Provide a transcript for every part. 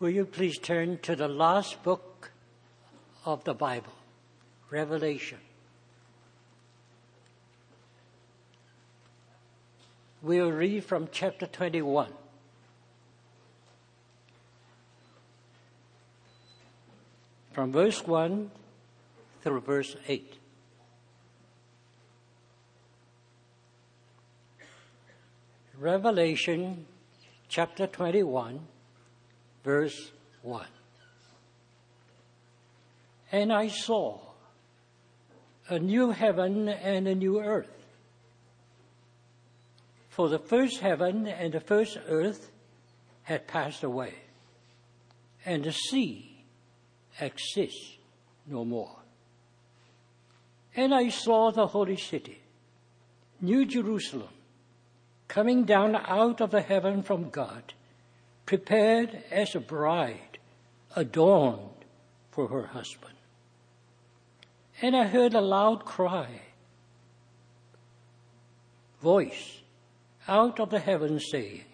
Will you please turn to the last book of the Bible, Revelation? We'll read from chapter 21. From verse 1 through verse 8. Revelation chapter 21, verse 1. And I saw a new heaven and a new earth. For the first heaven and the first earth had passed away, and the sea exists no more. And I saw the holy city, New Jerusalem, coming down out of the heaven from God, prepared as a bride adorned for her husband. And I heard a loud cry, voice out of the heavens saying,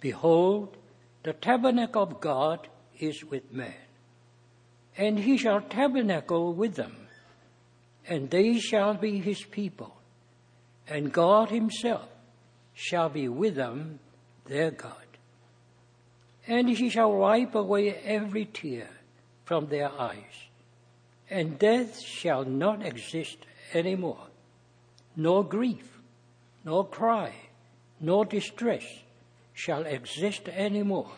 Behold, the tabernacle of God is with men, and he shall tabernacle with them, and they shall be his people, and God himself shall be with them, their God. And he shall wipe away every tear from their eyes, and death shall not exist any more, nor grief, nor cry, nor distress shall exist any more,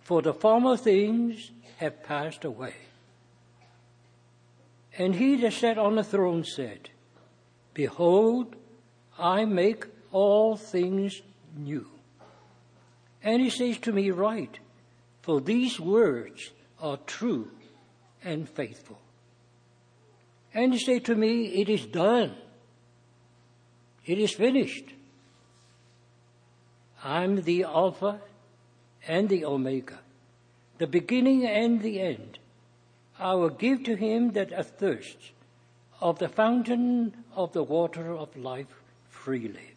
for the former things have passed away. And he that sat on the throne said, Behold, I make all things new. And he says to me, Write, for these words are true and faithful. And he said to me, It is done. It is finished. I'm the Alpha and the Omega, the beginning and the end. I will give to him that athirsts of the fountain of the water of life freely.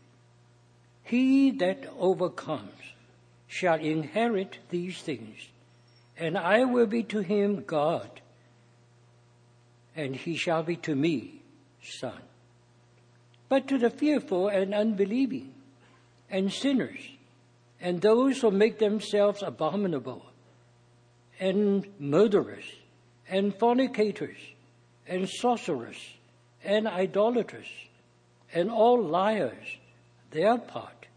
He that overcomes shall inherit these things, and I will be to him God, and he shall be to me son. But to the fearful and unbelieving, and sinners, and those who make themselves abominable, and murderers, and fornicators, and sorcerers, and idolaters, and all liars, their part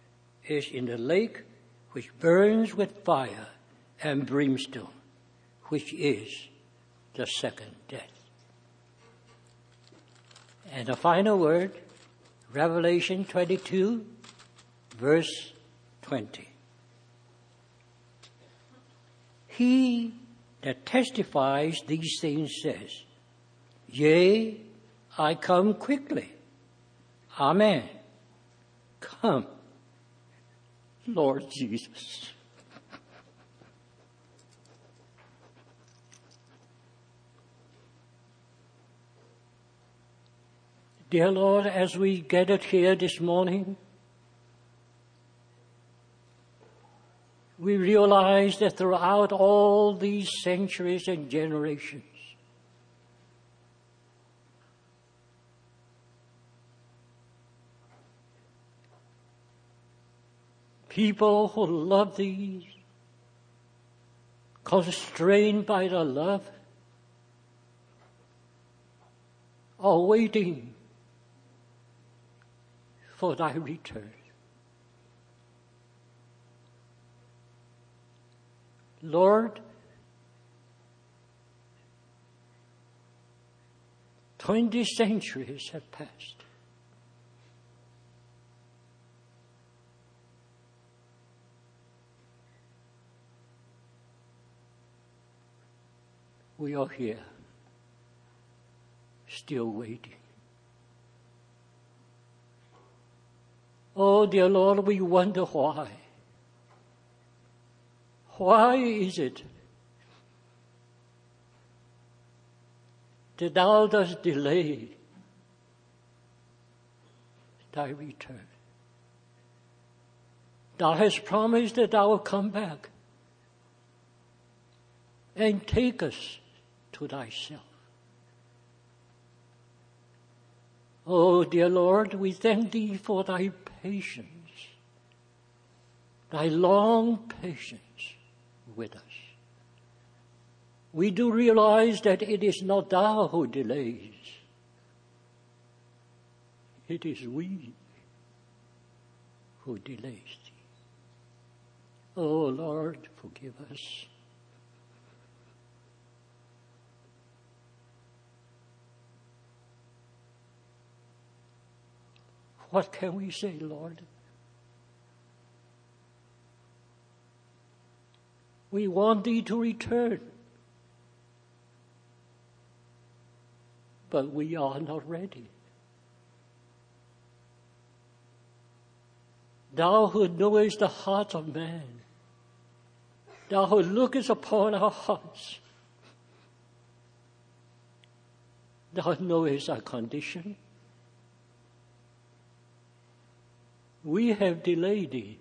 is in the lake which burns with fire and brimstone, which is the second death. And a final word, Revelation 22, verse 20. He that testifies these things says, Yea, I come quickly. Amen. Come, Lord Jesus. Dear Lord, as we gathered here this morning, we realize that throughout all these centuries and generations, people who love thee, constrained by the love, are waiting for thy return. Lord, twenty centuries have passed. We are here, still waiting. Oh, dear Lord, we wonder why. Why is it that thou dost delay thy return? Thou hast promised that thou will come back and take us to thyself. Oh, dear Lord, we thank thee for thy patience, thy long patience with us. We do realize that it is not thou who delays. It is we who delays thee. Oh Lord, forgive us. What can we say, Lord? We want thee to return. But we are not ready. Thou who knowest the heart of man, thou who lookest upon our hearts, thou knowest our condition. We have delayed thee.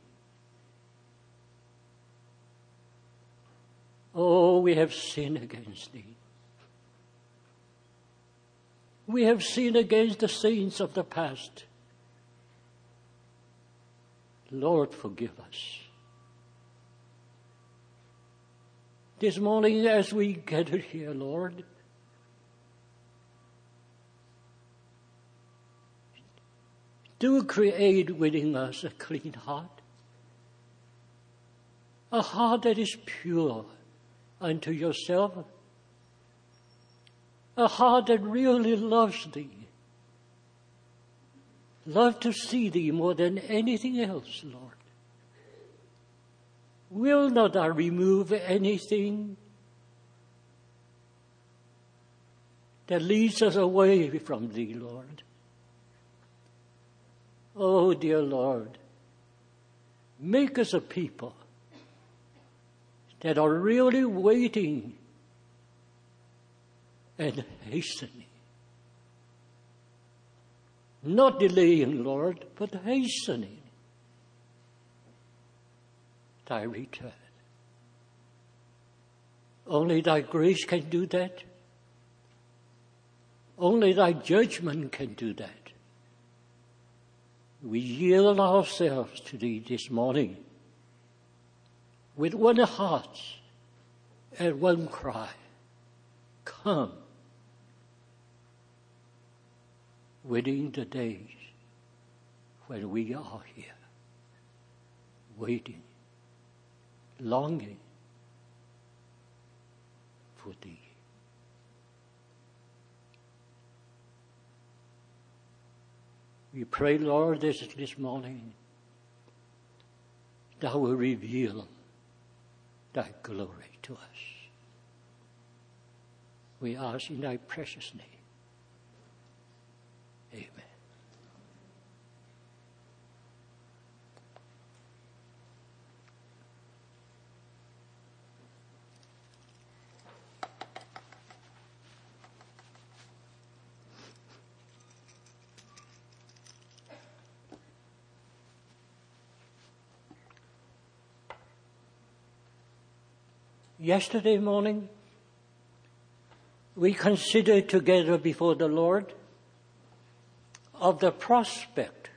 Oh, we have sinned against thee. We have sinned against the saints of the past. Lord, forgive us. This morning, as we gather here, Lord, do create within us a clean heart, a heart that is pure unto yourself, a heart that really loves thee, love to see thee more than anything else, Lord. Will not I remove anything that leads us away from thee, Lord? Oh, dear Lord, make us a people that are really waiting and hastening. Not delaying, Lord, but hastening thy return. Only thy grace can do that. Only thy judgment can do that we yield ourselves to thee this morning with one heart and one cry. Come within the days when we are here, waiting, longing for thee. We pray, Lord, this, this morning, thou will reveal thy glory to us. We ask in thy precious name. Amen. Yesterday morning, we considered together before the Lord of the prospect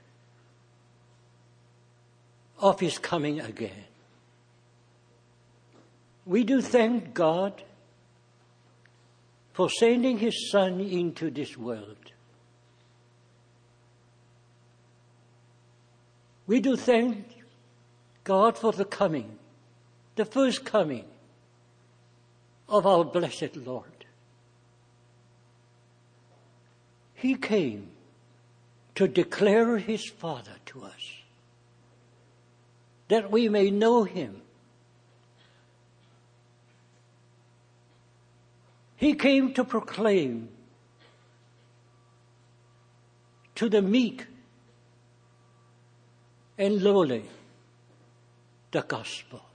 of His coming again. We do thank God for sending His Son into this world. We do thank God for the coming, the first coming of our blessed Lord. He came to declare his Father to us, that we may know him. He came to proclaim to the meek and lowly the gospel.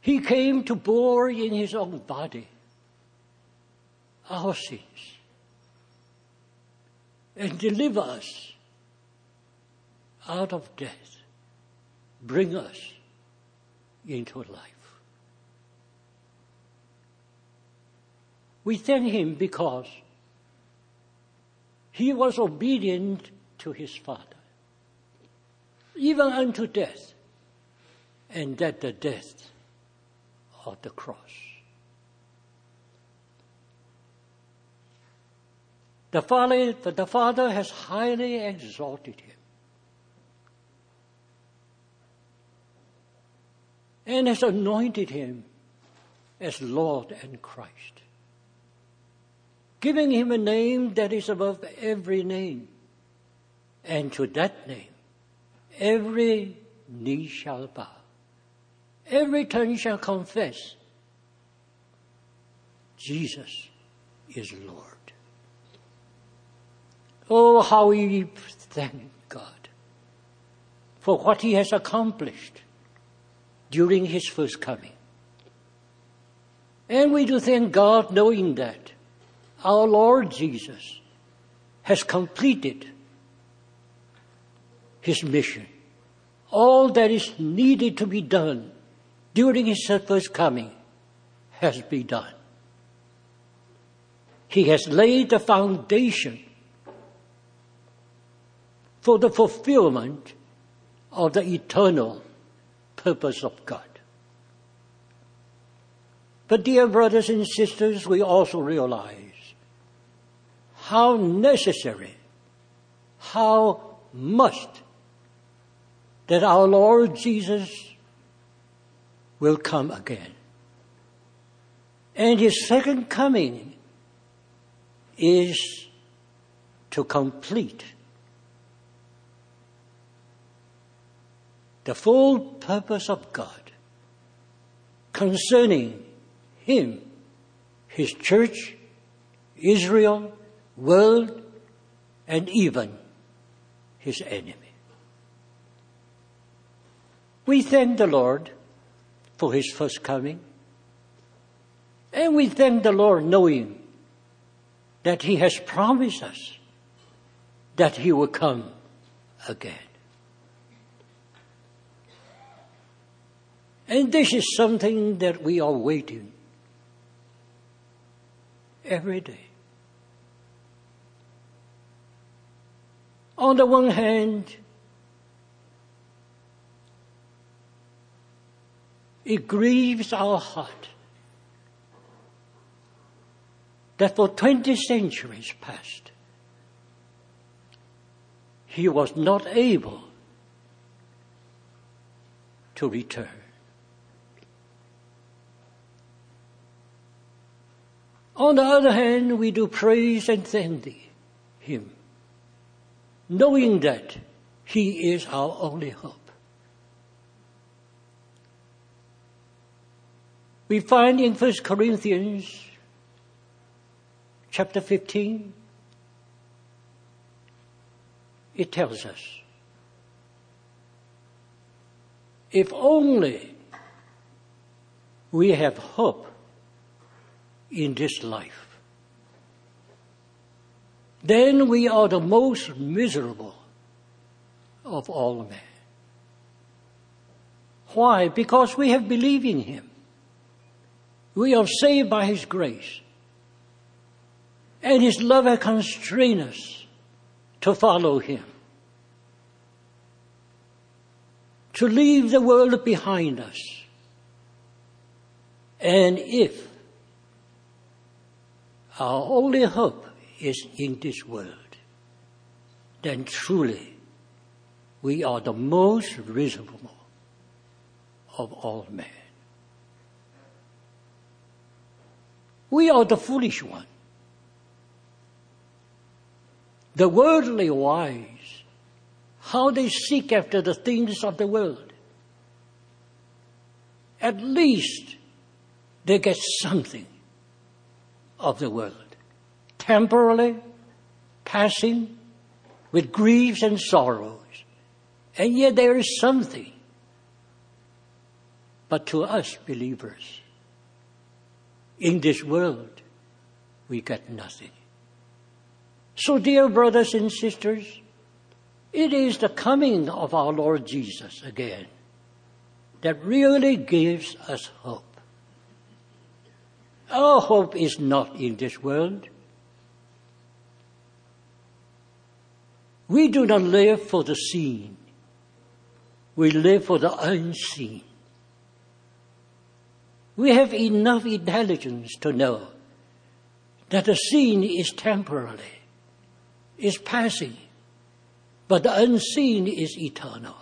He came to bore in his own body our sins and deliver us out of death, bring us into life. We thank him because he was obedient to his father, even unto death, and that the death of the cross. The Father, the Father has highly exalted him and has anointed him as Lord and Christ, giving him a name that is above every name. And to that name, every knee shall bow, every tongue shall confess Jesus is Lord. Oh, how we thank God for what He has accomplished during His first coming. And we do thank God knowing that our Lord Jesus has completed His mission. All that is needed to be done during His first coming has been done. He has laid the foundation for the fulfillment of the eternal purpose of God. But dear brothers and sisters, we also realize how necessary, how must that our Lord Jesus will come again. And his second coming is to complete the full purpose of God concerning Him, His church, Israel, world, and even His enemy. We thank the Lord for His first coming, and we thank the Lord knowing that He has promised us that He will come again. And this is something that we are waiting every day. On the one hand, it grieves our heart that for 20 centuries past, he was not able to return. On the other hand, we do praise and thank thee, him, knowing that he is our only hope. We find in 1 Corinthians chapter 15, it tells us, if only we have hope in this life, then we are the most miserable of all men. Why? Because we have believed in Him. We are saved by His grace. And His love has constrained us to follow Him. To leave the world behind us. And if our only hope is in this world, then truly we are the most miserable of all men. We are the foolish one. The worldly wise, how they seek after the things of the world. At least they get something of the world, temporarily, passing, with griefs and sorrows. And yet there is something. But to us believers, in this world, we get nothing. So, dear brothers and sisters, it is the coming of our Lord Jesus again that really gives us hope. Our hope is not in this world. We do not live for the seen. We live for the unseen. We have enough intelligence to know that the seen is temporary, is passing, but the unseen is eternal.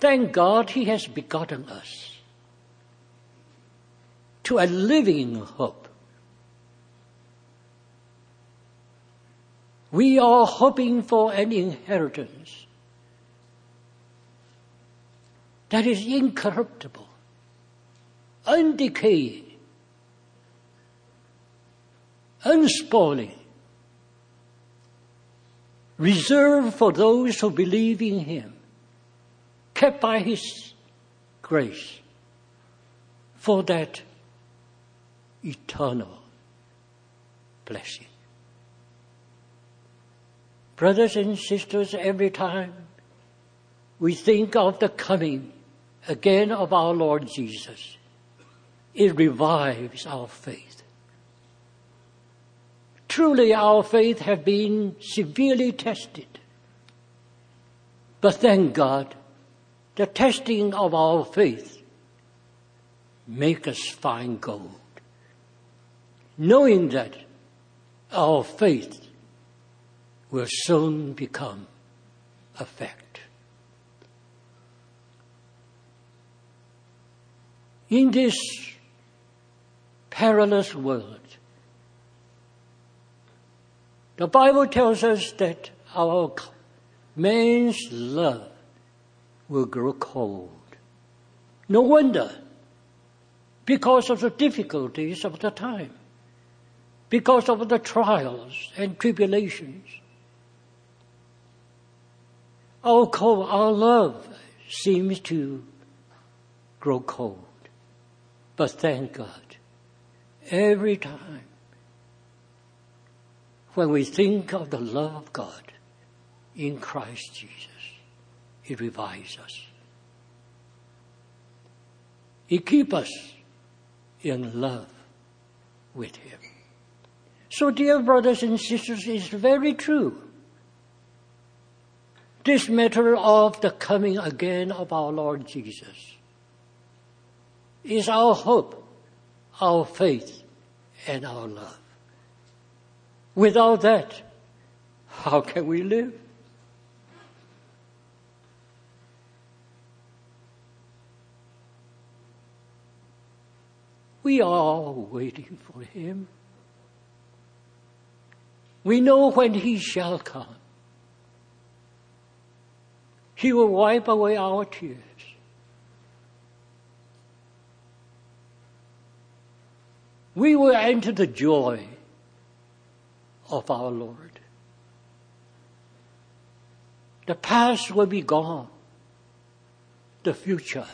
Thank God He has begotten us to a living hope. We are hoping for an inheritance that is incorruptible, undecaying, unspoiling, reserved for those who believe in Him, kept by His grace. For that eternal blessing. Brothers and sisters, every time we think of the coming again of our Lord Jesus, it revives our faith. Truly our faith have been severely tested. But thank God, the testing of our faith make us find gold. Knowing that our faith will soon become a fact. In this perilous world, the Bible tells us that our man's love will grow cold. No wonder, because of the difficulties of the time, because of the trials and tribulations our cold, our love seems to grow cold. But thank God, every time when we think of the love of God in Christ Jesus, it revives us. It keeps us in love with Him. So, dear brothers and sisters, it's very true this matter of the coming again of our Lord Jesus is our hope, our faith, and our love. Without that, how can we live? We are waiting for Him. We know when He shall come. He will wipe away our tears. We will enter the joy of our Lord. The past will be gone. The future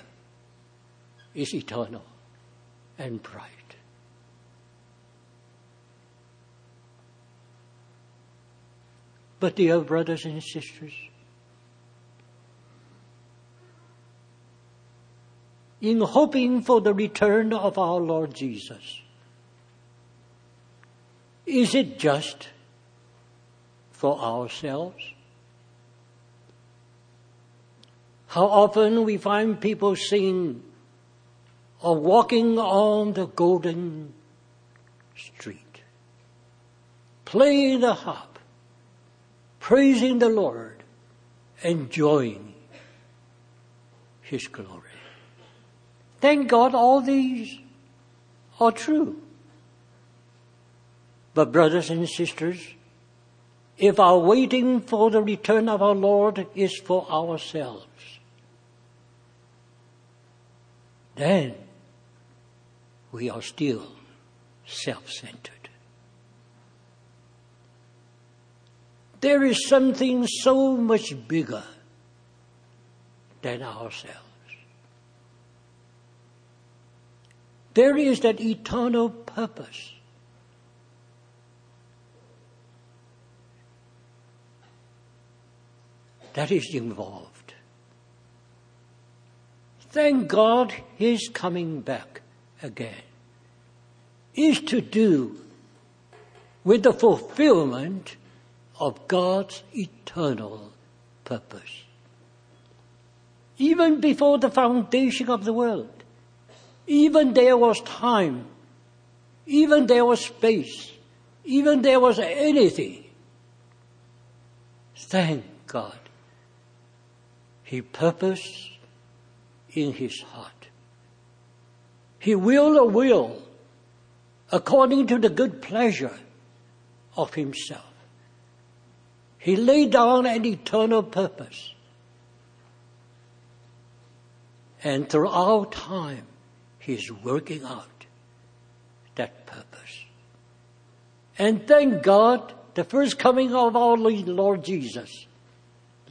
is eternal and bright. But dear brothers and sisters, in hoping for the return of our Lord Jesus. Is it just for ourselves? How often we find people singing or walking on the golden street, playing the harp, praising the Lord, enjoying His glory. Thank God all these are true. But brothers and sisters, if our waiting for the return of our Lord is for ourselves, then we are still self-centered. There is something so much bigger than ourselves. There is that eternal purpose. That is involved. thank God He's coming back again, is to do with the fulfillment of God's eternal purpose. Even before the foundation of the world, even there was time, even there was space, even there was anything. Thank God. He purposed in his heart. He will a will according to the good pleasure of himself. He laid down an eternal purpose. And throughout time, he's working out that purpose. And thank God, the first coming of our Lord Jesus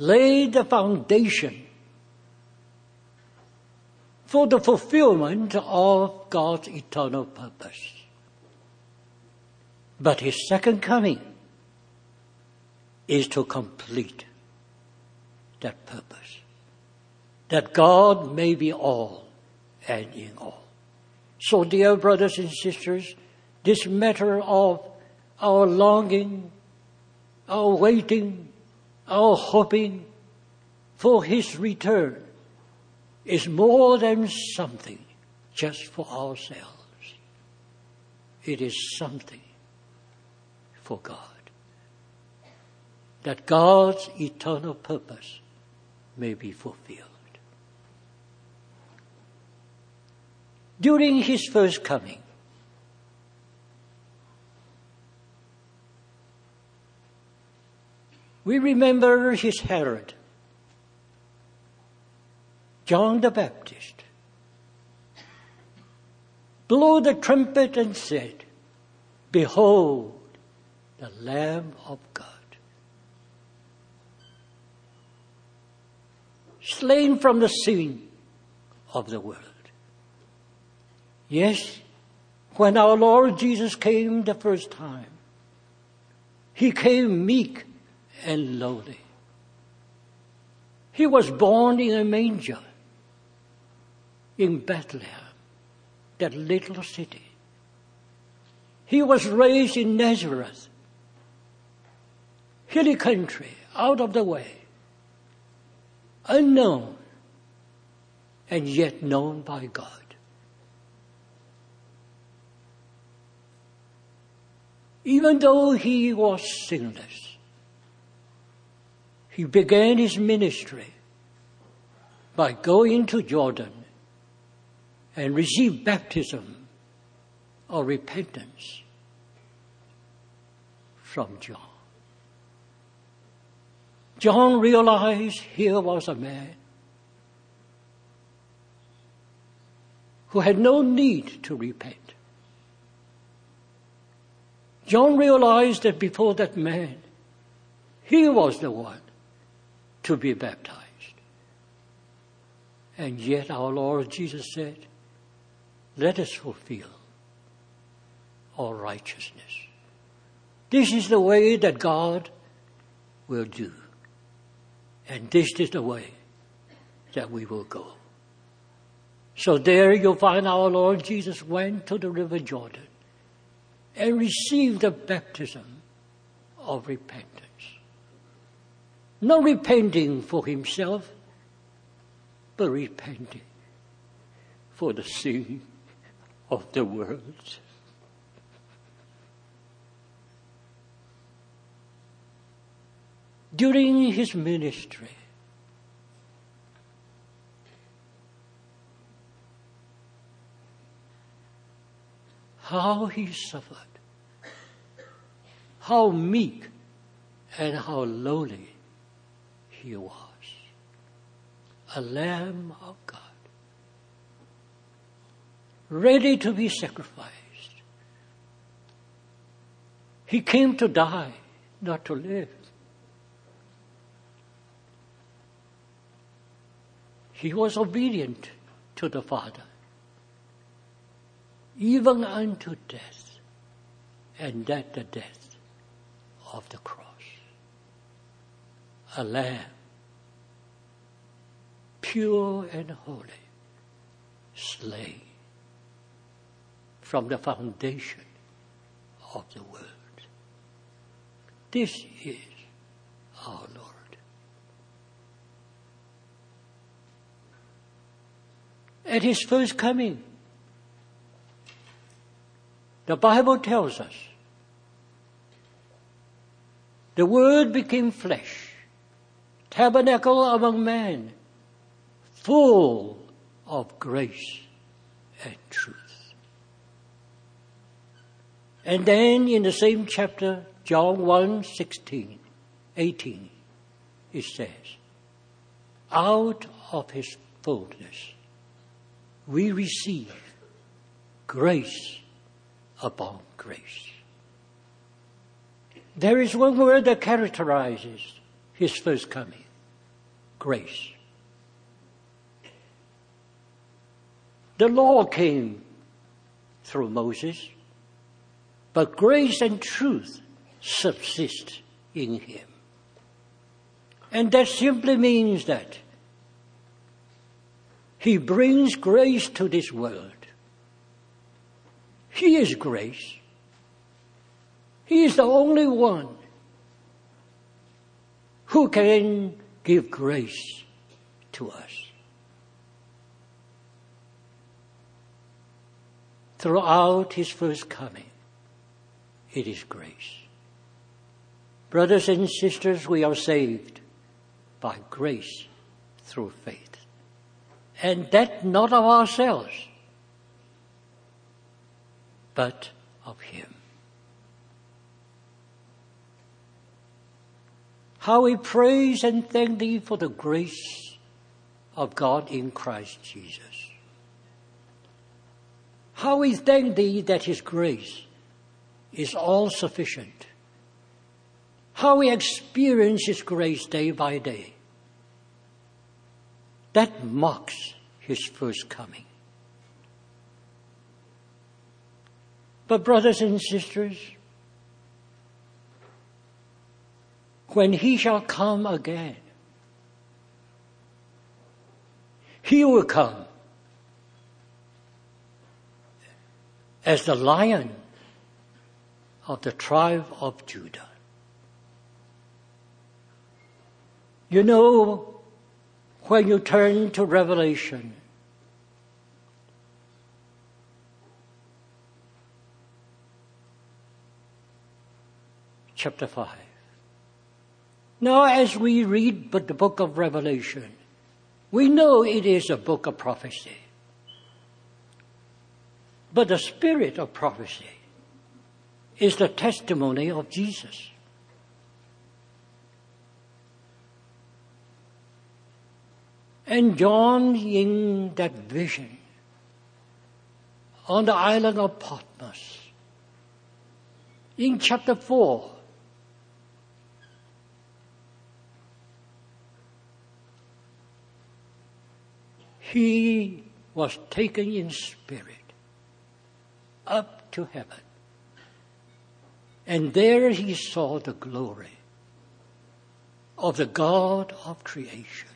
laid the foundation for the fulfillment of God's eternal purpose. But his second coming is to complete that purpose. That God may be all and in all. So dear brothers and sisters, this matter of our longing, our waiting, our hoping for his return is more than something just for ourselves. It is something for God. That God's eternal purpose may be fulfilled. During his first coming, we remember his herald. John the Baptist. Blew the trumpet and said, Behold, the Lamb of God, slain from the sin of the world. Yes, when our Lord Jesus came the first time, he came meek and lowly. He was born in a manger in Bethlehem, that little city. He was raised in Nazareth, hilly country, out of the way, unknown, and yet known by God. Even though he was sinless, he began his ministry by going to Jordan and receive baptism or repentance from John. John realized here was a man who had no need to repent. John realized that before that man, he was the one to be baptized. And yet our Lord Jesus said, let us fulfill all righteousness. This is the way that God will do. And this is the way that we will go. So there you'll find our Lord Jesus went to the river Jordan and received the baptism of repentance. Not repenting for himself, but repenting for the sin of the world. During his ministry, how he suffered, how meek and how lowly he was. A lamb of God ready to be sacrificed. He came to die, not to live. He was obedient to the Father, even unto death, and that the death of the cross. A lamb, pure and holy, slain from the foundation of the world. This is our Lord. At his first coming, the Bible tells us the Word became flesh, tabernacle among men, full of grace and truth. And then in the same chapter, John 1 16, 18, it says, Out of his fullness we receive grace upon grace. There is one word that characterizes his first coming grace. The law came through Moses, but grace and truth subsist in him. And that simply means that he brings grace to this world. He is grace. He is the only one who can give grace to us. Throughout his first coming, it is grace. Brothers and sisters, we are saved by grace through faith. And that not of ourselves, but of Him. How we praise and thank Thee for the grace of God in Christ Jesus. How we thank Thee that His grace is all sufficient. How we experience His grace day by day. That marks His first coming. But, brothers and sisters, when he shall come again. He will come as the lion of the tribe of Judah. You know, when you turn to Revelation, chapter 5. Now, as we read but the book of Revelation, we know it is a book of prophecy. But the spirit of prophecy is the testimony of Jesus. And John, in that vision on the island of Patmos, in chapter 4, he was taken in spirit up to heaven. And there he saw the glory of the God of creation.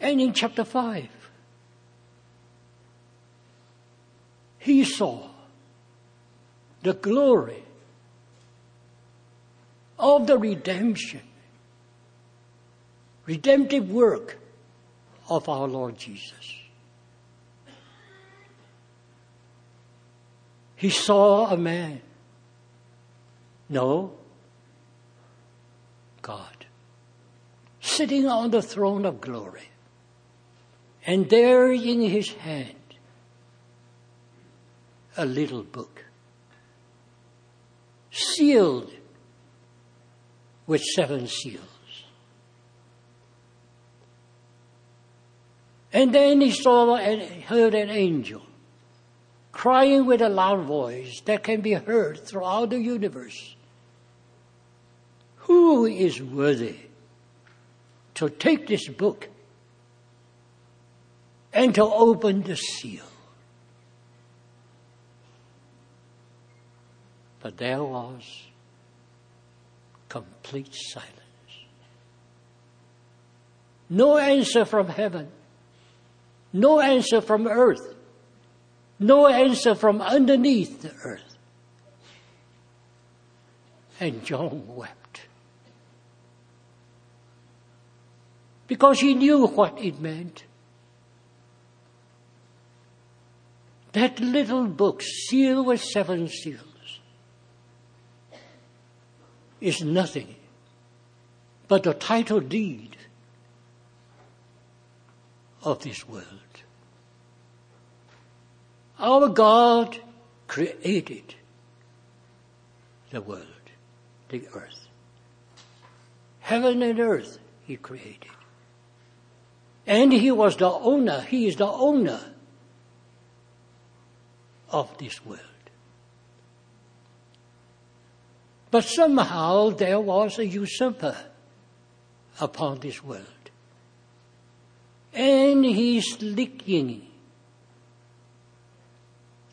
And in chapter 5, he saw the glory of the redemption redemptive work of our Lord Jesus. He saw a man. No, God. Sitting on the throne of glory. And there in his hand, a little book. Sealed with seven seals. And then he saw and heard an angel crying with a loud voice that can be heard throughout the universe. Who is worthy to take this book and to open the seal? But there was complete silence. No answer from heaven. No answer from earth. No answer from underneath the earth. And John wept. Because he knew what it meant. That little book, sealed with seven seals, is nothing but a title deed of this world. Our God created the world, the earth. Heaven and earth He created. And He was the owner, He is the owner of this world. But somehow there was a usurper upon this world. And he's leaking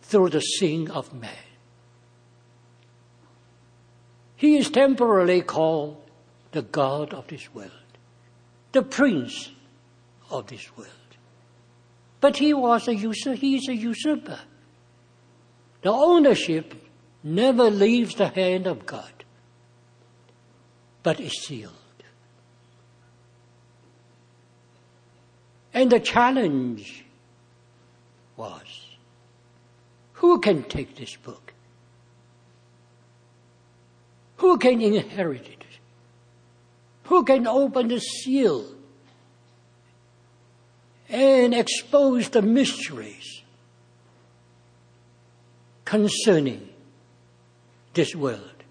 through the sin of man. He is temporarily called the God of this world, the Prince of this world. But he was a usurper, he is a usurper. The ownership never leaves the hand of God, but is sealed. And the challenge was, who can take this book? Who can inherit it? Who can open the seal and expose the mysteries concerning this world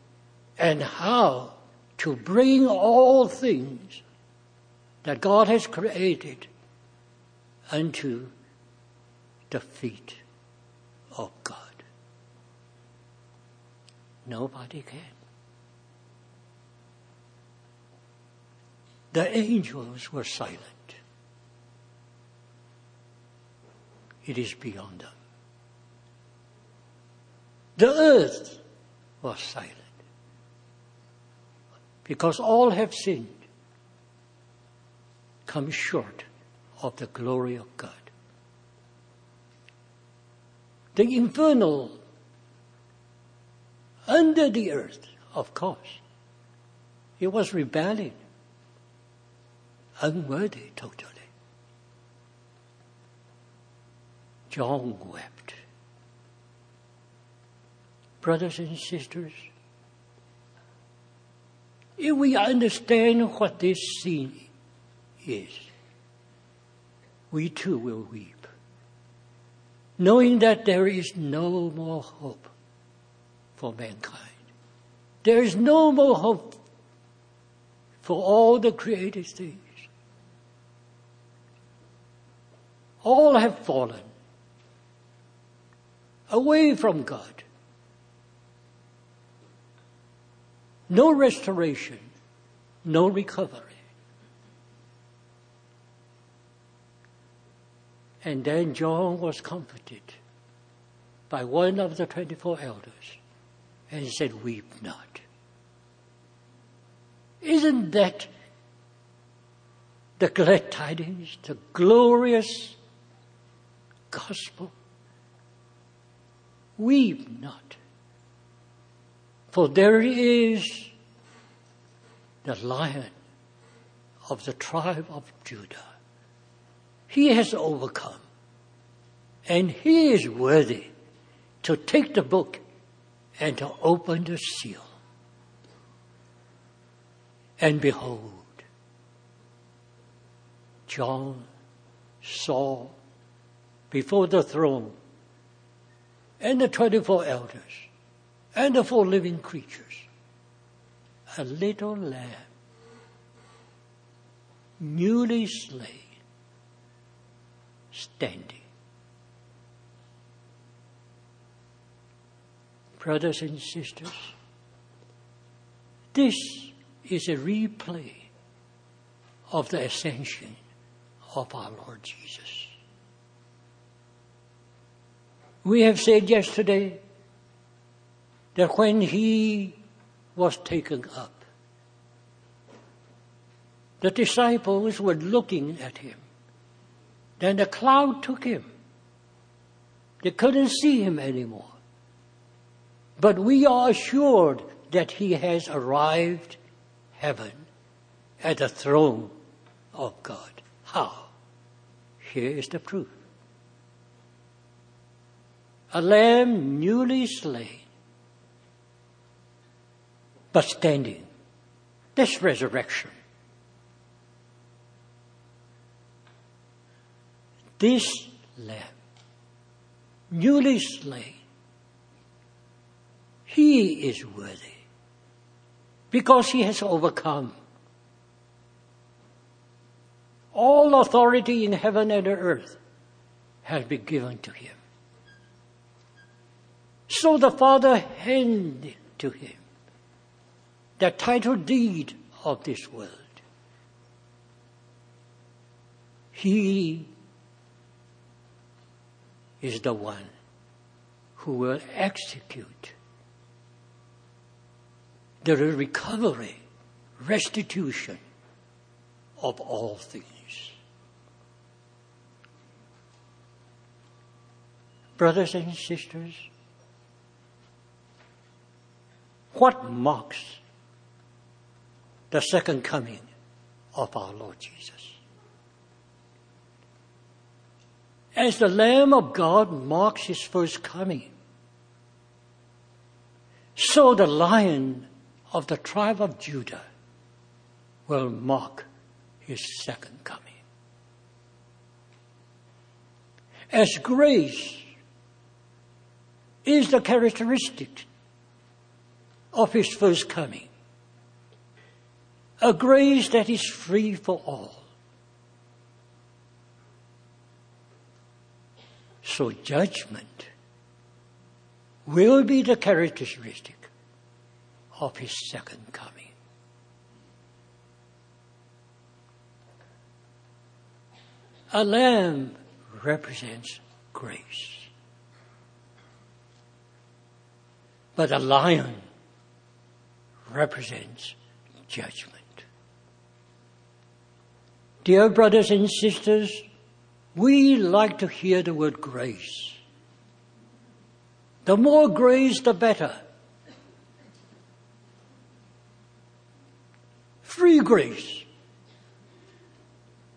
and how to bring all things that God has created unto the feet of God. Nobody can. The angels were silent. It is beyond them. The earth was silent because all have sinned, come short of the glory of God. The infernal under the earth, of course, it was rebelling, unworthy totally. John wept. Brothers and sisters, if we understand what this scene is, we too will weep, knowing that there is no more hope for mankind. There is no more hope for all the created things. All have fallen away from God. No restoration, no recovery. And then John was comforted by one of the 24 elders and he said, Weep not. Isn't that the glad tidings, the glorious gospel? Weep not. For there is the lion of the tribe of Judah he has overcome. And he is worthy to take the book and to open the seal. And behold, John saw before the throne and the 24 elders and the four living creatures a little lamb newly slain standing. Brothers and sisters, this is a replay of the ascension of our Lord Jesus. We have said yesterday that when he was taken up, The disciples were looking at him. Then the cloud took him. They couldn't see him anymore. But we are assured that he has arrived heaven at the throne of God. How? Here is the proof. A lamb newly slain, but standing. This resurrection. This lamb, newly slain, he is worthy because he has overcome. All authority in heaven and earth has been given to him. So the Father handed to him the title deed of this world. He is the one who will execute the recovery, restitution of all things. Brothers and sisters, what marks the second coming of our Lord Jesus? As the Lamb of God marks his first coming, so the Lion of the tribe of Judah will mark his second coming. As grace is the characteristic of his first coming, a grace that is free for all. So judgment will be the characteristic of his second coming. A lamb represents grace. But a lion represents judgment. Dear brothers and sisters, we like to hear the word grace. The more grace, the better. free grace.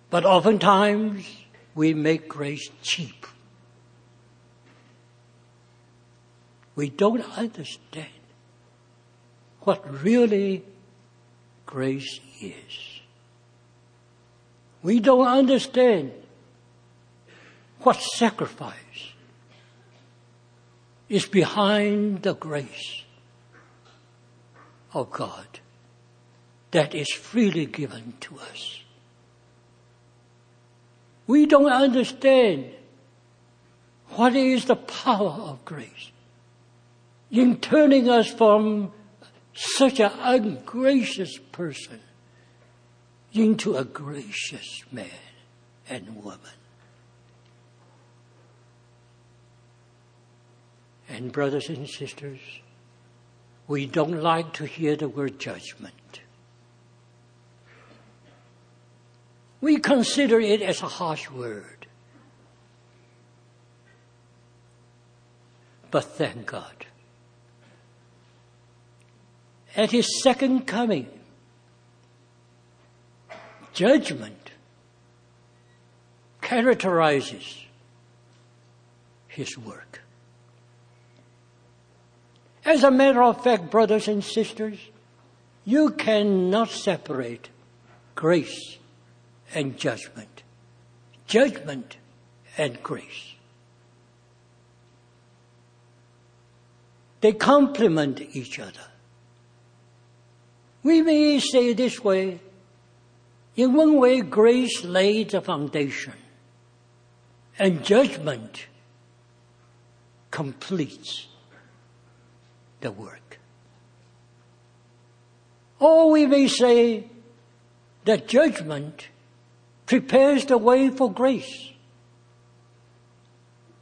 But oftentimes we make grace cheap. We don't understand what really grace is. We don't understand what sacrifice is behind the grace of God that is freely given to us. We don't understand what is the power of grace in turning us from such an ungracious person into a gracious man and woman. And brothers and sisters, we don't like to hear the word judgment. We consider it as a harsh word. But thank God. At his second coming, judgment characterizes his work. As a matter of fact, brothers and sisters, you cannot separate grace and judgment. Judgment and grace. They complement each other. We may say this way, in one way, grace laid the foundation, and judgment completes the work. Or we may say that judgment prepares the way for grace.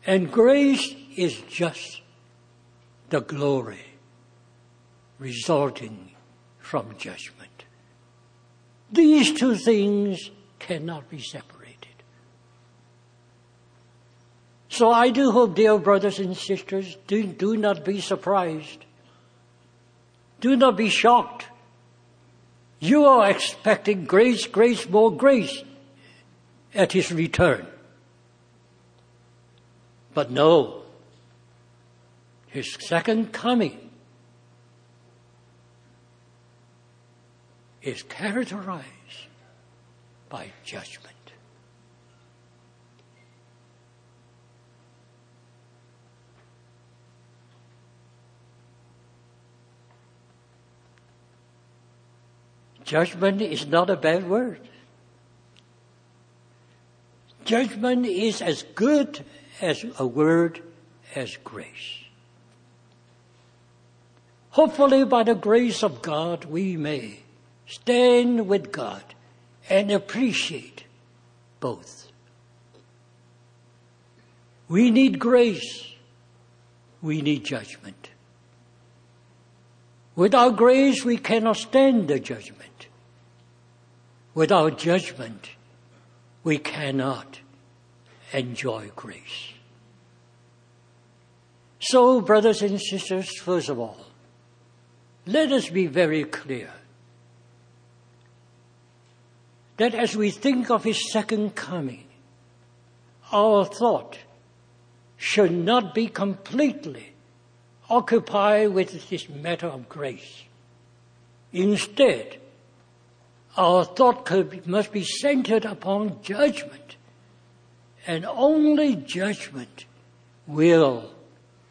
And grace is just the glory resulting from judgment. These two things cannot be separated. So I do hope, dear brothers and sisters, do, do not be surprised. Do not be shocked. You are expecting grace, grace, more grace at his return. But no, his second coming is characterized by judgment. Judgment is not a bad word. Judgment is as good as a word as grace. Hopefully, by the grace of God, we may stand with God and appreciate both. We need grace. We need judgment. Without grace, we cannot stand the judgment. Without judgment, we cannot enjoy grace. So, brothers and sisters, first of all, let us be very clear that as we think of his second coming, our thought should not be completely occupied with this matter of grace. Instead, our thought could, must be centered upon judgment, and only judgment will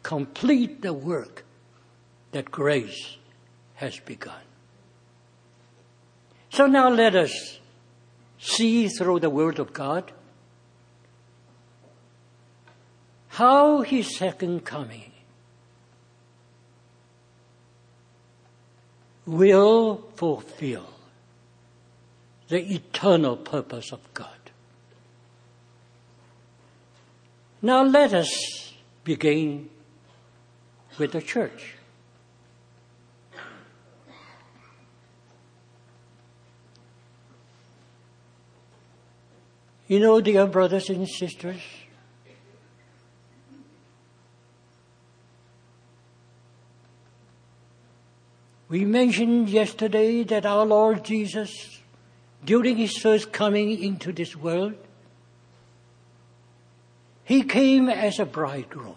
complete the work that grace has begun. So now let us see through the Word of God how His second coming will fulfill the eternal purpose of God. Now let us begin with the church. You know, dear brothers and sisters, we mentioned yesterday that our Lord Jesus, during his first coming into this world, he came as a bridegroom,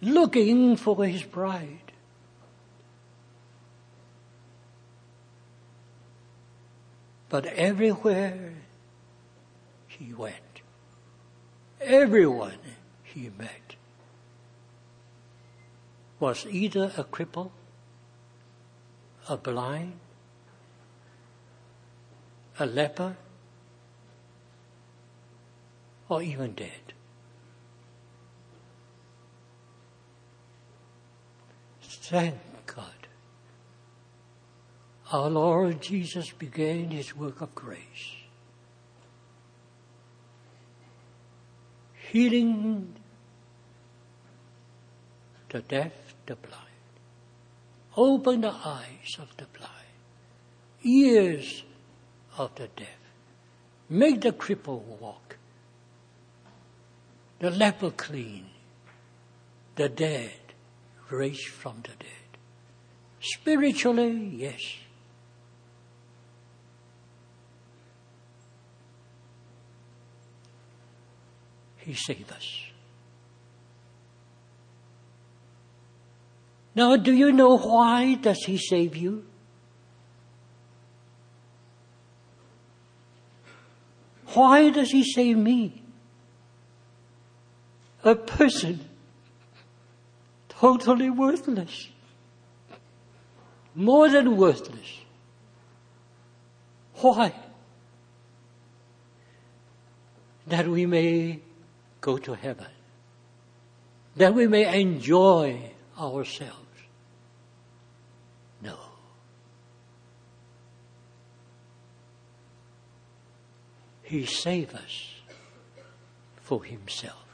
looking for his bride. But everywhere he went. Everyone he met was either a cripple, a blind, a leper, or even dead. Thank God. Our Lord Jesus began his work of grace. healing the deaf, the blind. Open the eyes of the blind, ears of the deaf. Make the cripple walk, the leper clean, the dead raised from the dead. Spiritually, yes. He saved us. Now, do you know why does He save you? Why does He save me? A person totally worthless. More than worthless. Why? That we may go to heaven, that we may enjoy ourselves. No. He saved us for Himself.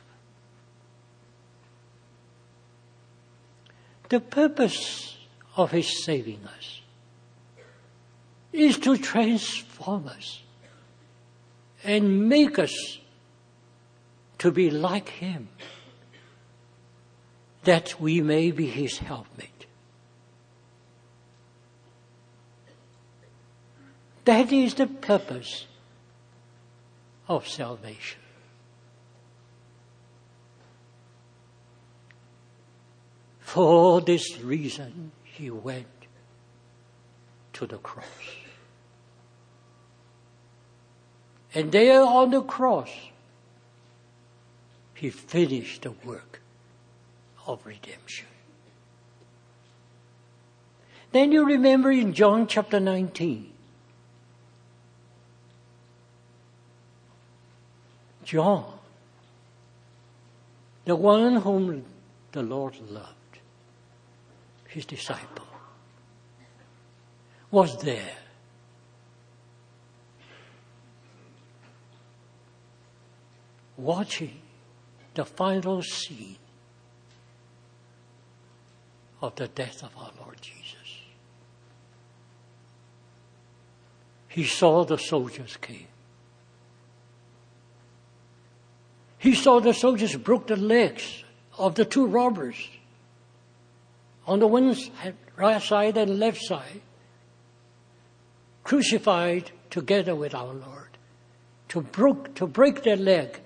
The purpose of His saving us is to transform us and make us to be like Him, that we may be His helpmate. That is the purpose of salvation. For this reason, he went to the cross. And there on the cross, he finished the work of redemption. Then you remember in John chapter 19, John, the one whom the Lord loved, his disciple, was there. Watching the final scene of the death of our Lord Jesus. He saw the soldiers came. He saw the soldiers broke the legs of the two robbers on the one right side and left side, crucified together with our Lord, to, broke, to break their leg,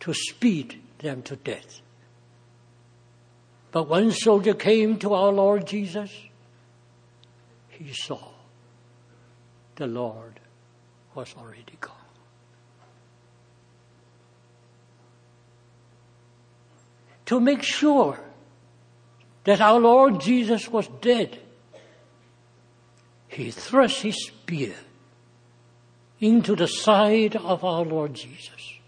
to speed them to death. But one soldier came to our Lord Jesus, he saw the Lord was already gone. To make sure that our Lord Jesus was dead, he thrust his spear into the side of our Lord Jesus.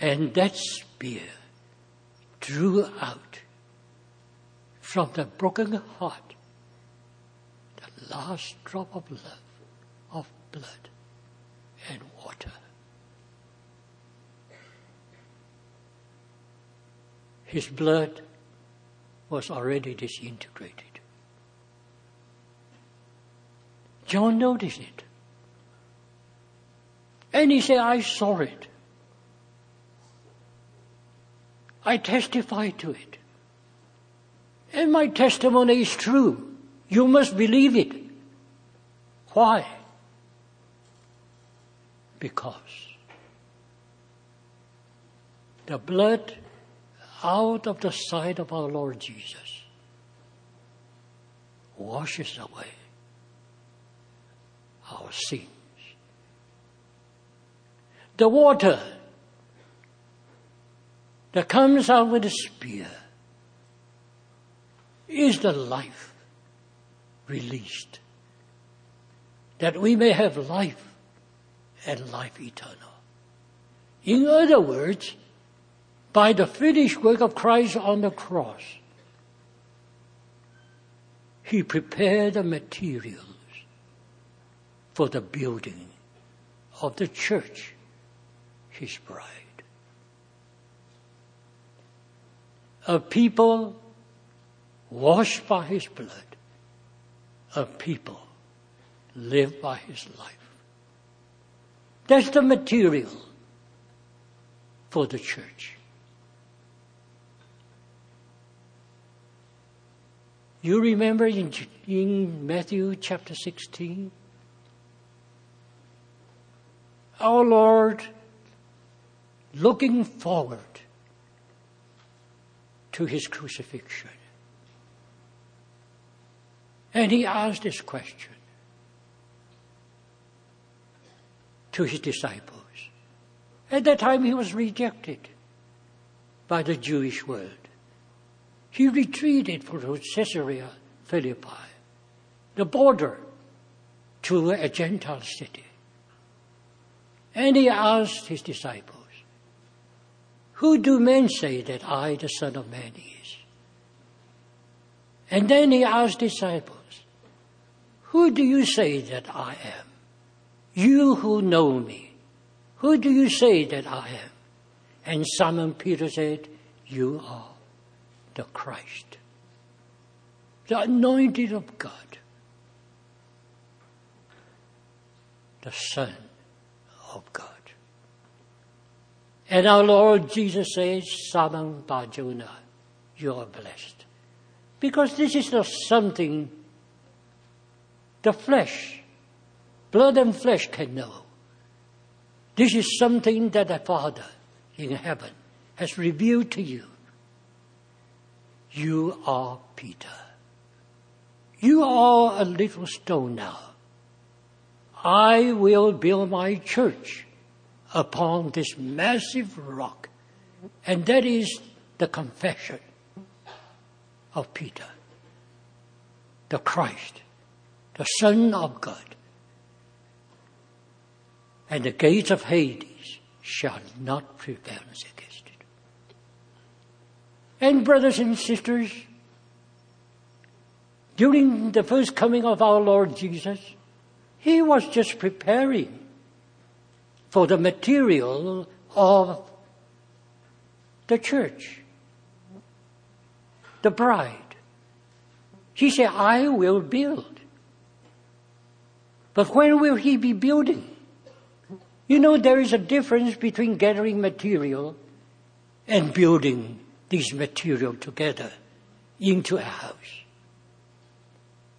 And that spear drew out from the broken heart the last drop of love, of blood and water. His blood was already disintegrated. John noticed it. And he said, I saw it. I testify to it. And my testimony is true. You must believe it. Why? Because the blood out of the sight of our Lord Jesus washes away our sins. The water that comes out with the spear is the life released that we may have life and life eternal. In other words, by the finished work of Christ on the cross, He prepared the materials for the building of the church, His bride. A people washed by His blood, a people lived by His life. That's the material for the church. You remember in, in Matthew chapter 16? Our Lord looking forward to his crucifixion. And he asked this question to his disciples. At that time he was rejected by the Jewish world. He retreated from Caesarea Philippi, the border, to a Gentile city. And he asked his disciples, Who do men say that I, the Son of Man, is? And then he asked disciples, Who do you say that I am? You who know me, who do you say that I am? And Simon Peter said, You are the Christ. the anointed of God, the Son of God. And our Lord Jesus says, Simon Barjona, you are blessed. Because this is not something the flesh, blood and flesh can know. This is something that the Father in heaven has revealed to you. You are Peter. You are a little stone now. I will build my church upon this massive rock. And that is the confession of Peter, the Christ, the Son of God. And the gates of Hades shall not prevail against it. And brothers and sisters, during the first coming of our Lord Jesus, He was just preparing for the material of the church, the bride. He said, I will build. But when will he be building? You know, there is a difference between gathering material and building this material together into a house.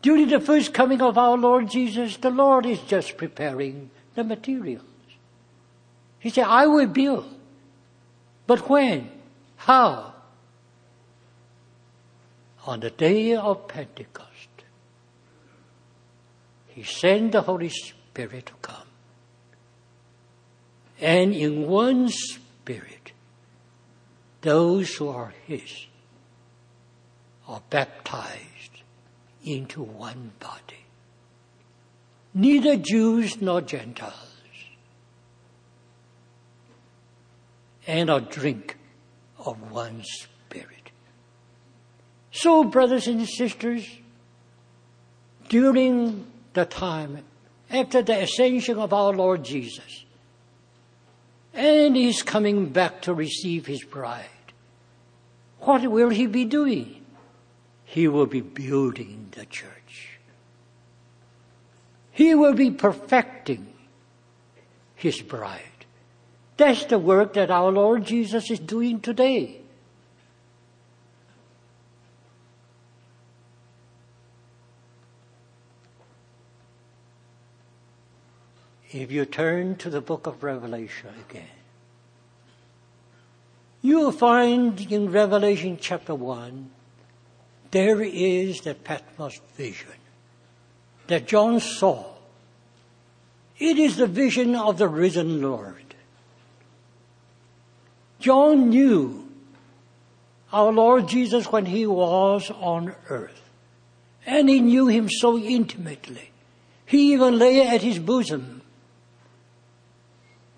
During the first coming of our Lord Jesus, the Lord is just preparing the materials. He said, I will build. But when? How? On the day of Pentecost, He sent the Holy Spirit to come. And in one Spirit, those who are His are baptized into one body. Neither Jews nor Gentiles. And a drink of one spirit. So, brothers and sisters, during the time after the ascension of our Lord Jesus, and he's coming back to receive his bride, what will he be doing? He will be building the church. He will be perfecting His bride. That's the work that our Lord Jesus is doing today. If you turn to the book of Revelation again, you will find in Revelation chapter 1 there is the Patmos vision that John saw. It is the vision of the risen Lord. John knew our Lord Jesus when he was on earth. And he knew him so intimately. He even lay at his bosom.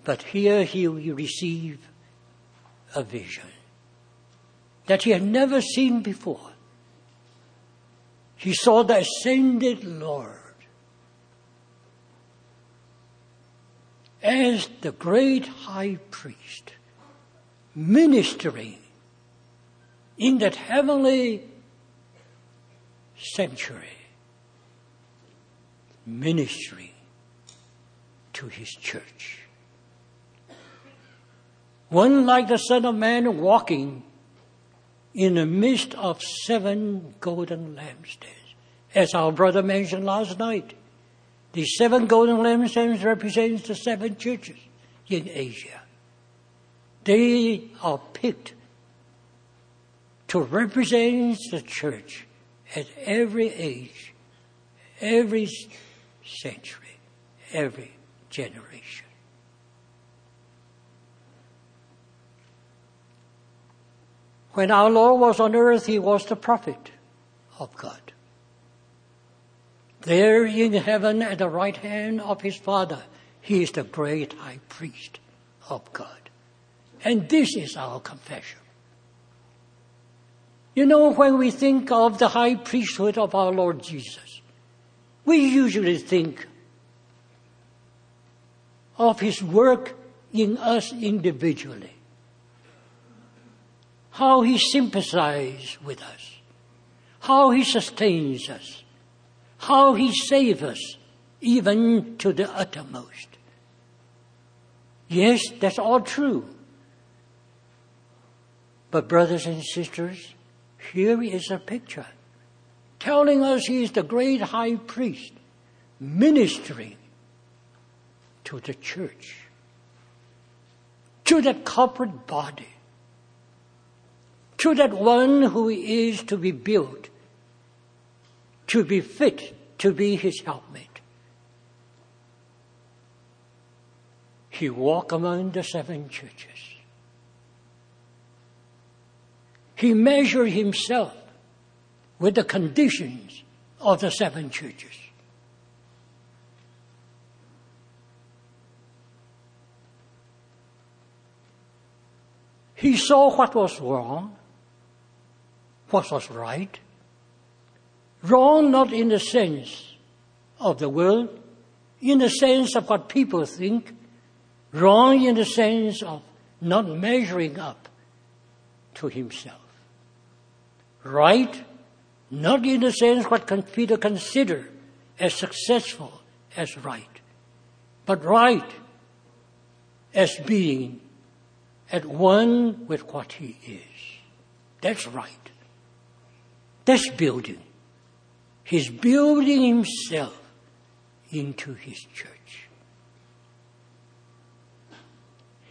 But here he received a vision that he had never seen before. He saw the ascended Lord as the great high priest ministering in that heavenly sanctuary, ministering to his church. One like the Son of Man walking in the midst of seven golden lampstands. As our brother mentioned last night, the seven golden lampstands represents the seven churches in Asia. They are picked to represent the church at every age, every century, every generation. When our Lord was on earth, he was the prophet of God. There in heaven at the right hand of his Father, he is the great high priest of God. And this is our confession. You know, when we think of the high priesthood of our Lord Jesus, we usually think of his work in us individually how he sympathizes with us, how He sustains us, how He saves us, even to the uttermost. Yes, that's all true. But brothers and sisters, here is a picture telling us he is the great high priest ministering to the church, to the corporate body, to that one who is to be built, to be fit to be his helpmate. He walked among the seven churches. He measured himself with the conditions of the seven churches. He saw what was wrong, what was right. Wrong not in the sense of the world, in the sense of what people think, wrong in the sense of not measuring up to himself. Right, not in the sense what Peter consider as successful as right, but right as being at one with what he is. That's right. That's building. He's building himself into his church.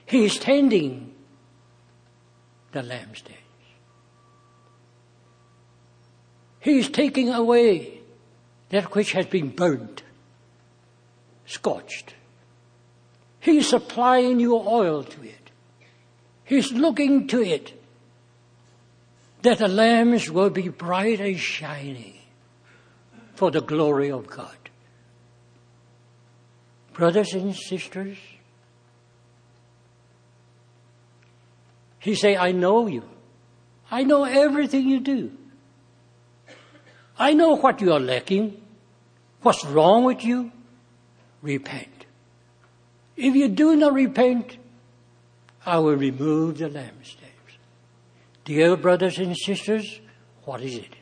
He is tending the lampstand. He is taking away that which has been burned, scorched. He is supplying new oil to it. He's looking to it that the lambs will be bright and shining for the glory of God. Brothers and sisters, he say, I know you. I know everything you do. I know what you are lacking, what's wrong with you. Repent. If you do not repent, I will remove the lampstands. Dear brothers and sisters, what is it?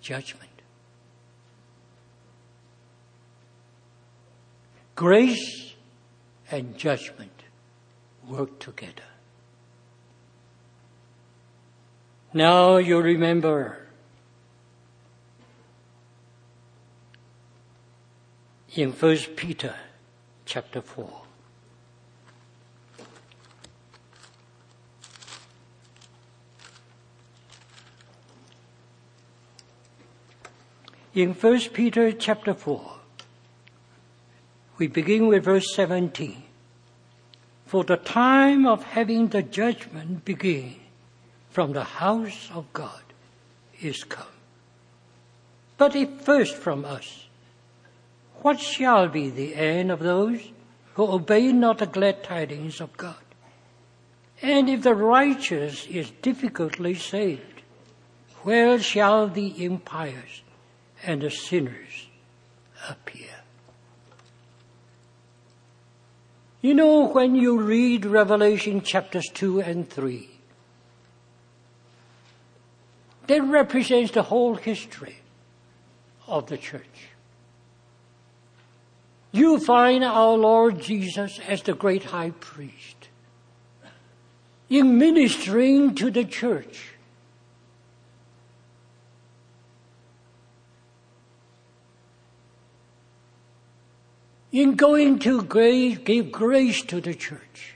Judgment. Grace and judgment work together. Now you remember in First Peter chapter 4. In First Peter chapter 4, we begin with verse 17. For the time of having the judgment begin from the house of God is come. But if first from us, what shall be the end of those who obey not the glad tidings of God? And if the righteous is difficultly saved, where shall the impious and the sinners appear? You know, when you read Revelation chapters 2 and 3, that represents the whole history of the church you find our Lord Jesus as the great high priest in ministering to the church. In going to grace, give grace to the church.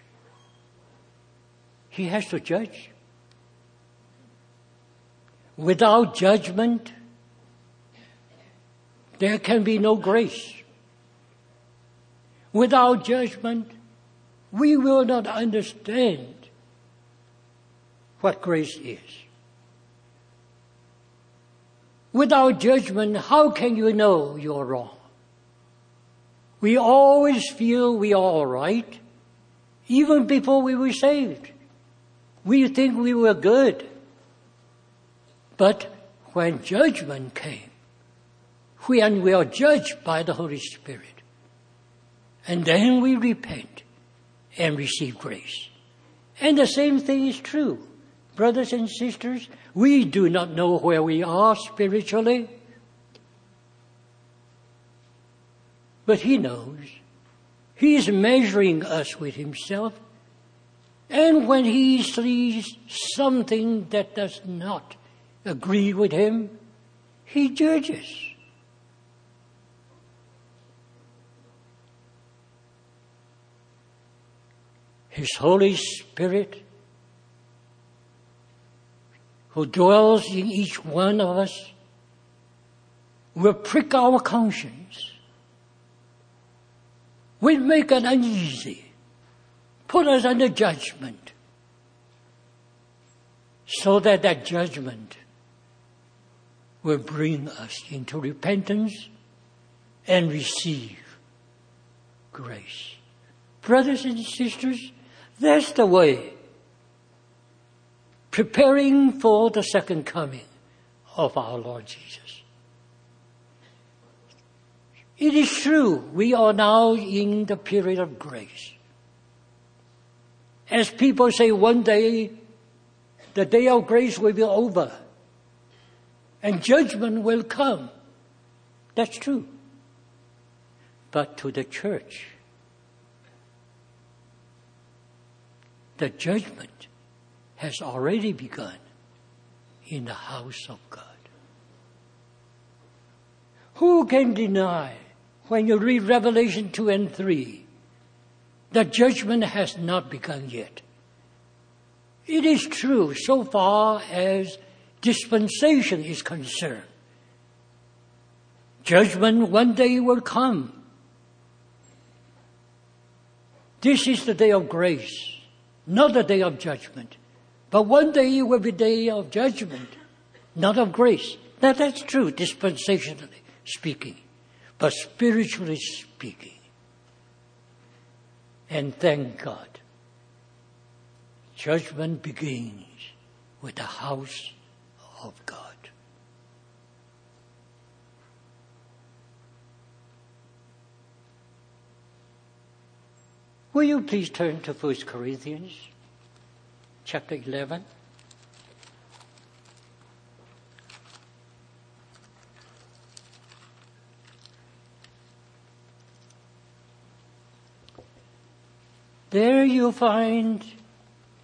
He has to judge. Without judgment, there can be no grace without judgment, we will not understand what grace is. Without judgment, how can you know you're wrong? We always feel we are all right, even before we were saved. We think we were good. But when judgment came, when we are judged by the Holy Spirit, and then we repent and receive grace. And the same thing is true Brothers and sisters, we do not know where we are spiritually. But He knows. He is measuring us with Himself. And when He sees something that does not agree with Him, He judges. His Holy Spirit, who dwells in each one of us, will prick our conscience will make us uneasy, put us under judgment, so that that judgment will bring us into repentance and receive grace. Brothers and sisters, that's the way. Preparing for the second coming of our Lord Jesus. It is true, we are now in the period of grace. As people say one day, the day of grace will be over and judgment will come. That's true. But to the church, the judgment has already begun in the house of God. Who can deny when you read Revelation 2 and 3 the judgment has not begun yet? It is true so far as dispensation is concerned. Judgment one day will come. This is the day of grace, not the day of judgment. But one day it will be day of judgment, not of grace. Now that's true, dispensationally speaking, but spiritually speaking. And thank God, judgment begins with the house of God. Will you please turn to 1 Corinthians chapter 11? There you find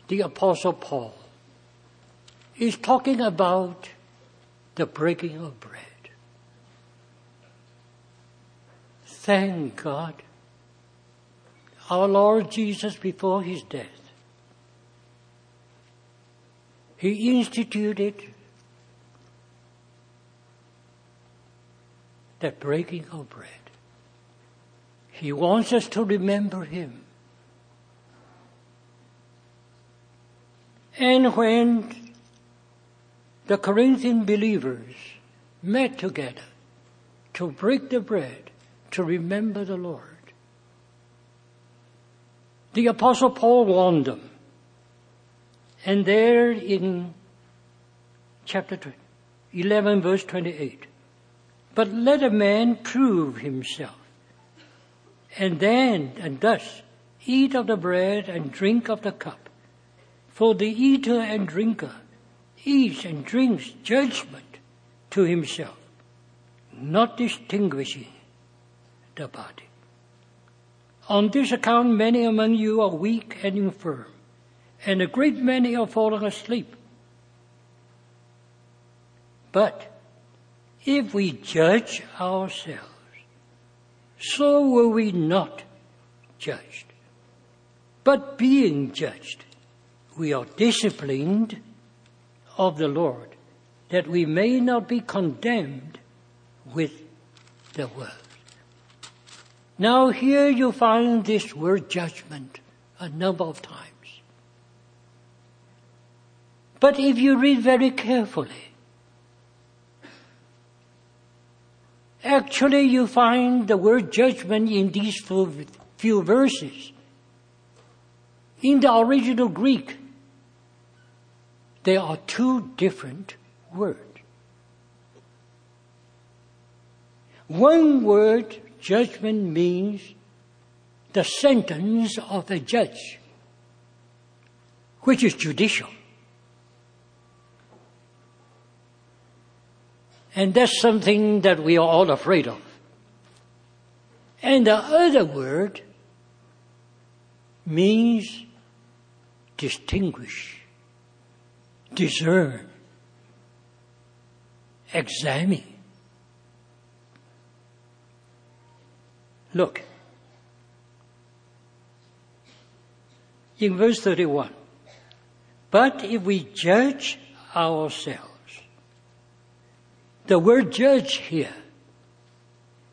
the Apostle Paul is talking about the breaking of bread. Thank God. Our Lord Jesus, before his death, he instituted that breaking of bread. He wants us to remember him. And when the Corinthian believers met together to break the bread, to remember the Lord, the apostle Paul warned them. And there in chapter 11 verse 28, but let a man prove himself and then and thus eat of the bread and drink of the cup. For the eater and drinker eats and drinks judgment to himself, not distinguishing the body. On this account, many among you are weak and infirm, and a great many are fallen asleep. But if we judge ourselves, so were we not judged. But being judged, we are disciplined of the Lord, that we may not be condemned with the world. Now here you find this word judgment a number of times. But if you read very carefully, actually you find the word judgment in these few verses. In the original Greek, they are two different words. One word, judgment, means the sentence of a judge, which is judicial. And that's something that we are all afraid of. And the other word means distinguish examine. Look, in verse 31, but if we judge ourselves, the word judge here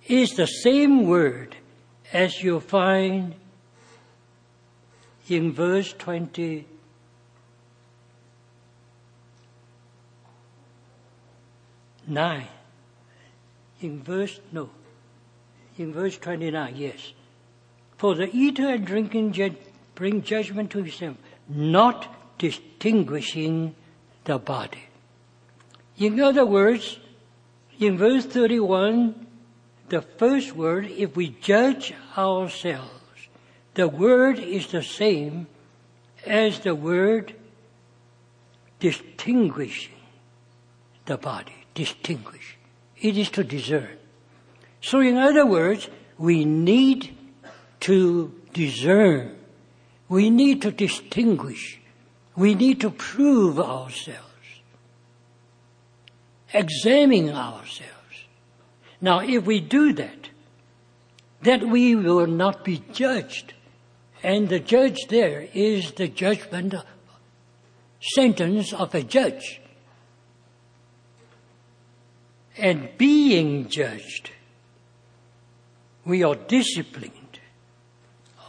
is the same word as you find in verse 20. Nine. In verse, no. In verse 29, yes. For the eater and drinking bring judgment to himself, not distinguishing the body. In other words, in verse 31, the first word, if we judge ourselves, the word is the same as the word distinguishing the body. Distinguish. It is to discern. So in other words, we need to discern. We need to distinguish. We need to prove ourselves. Examine ourselves. Now, if we do that, that we will not be judged. And the judge there is the judgment sentence of a judge. And being judged, we are disciplined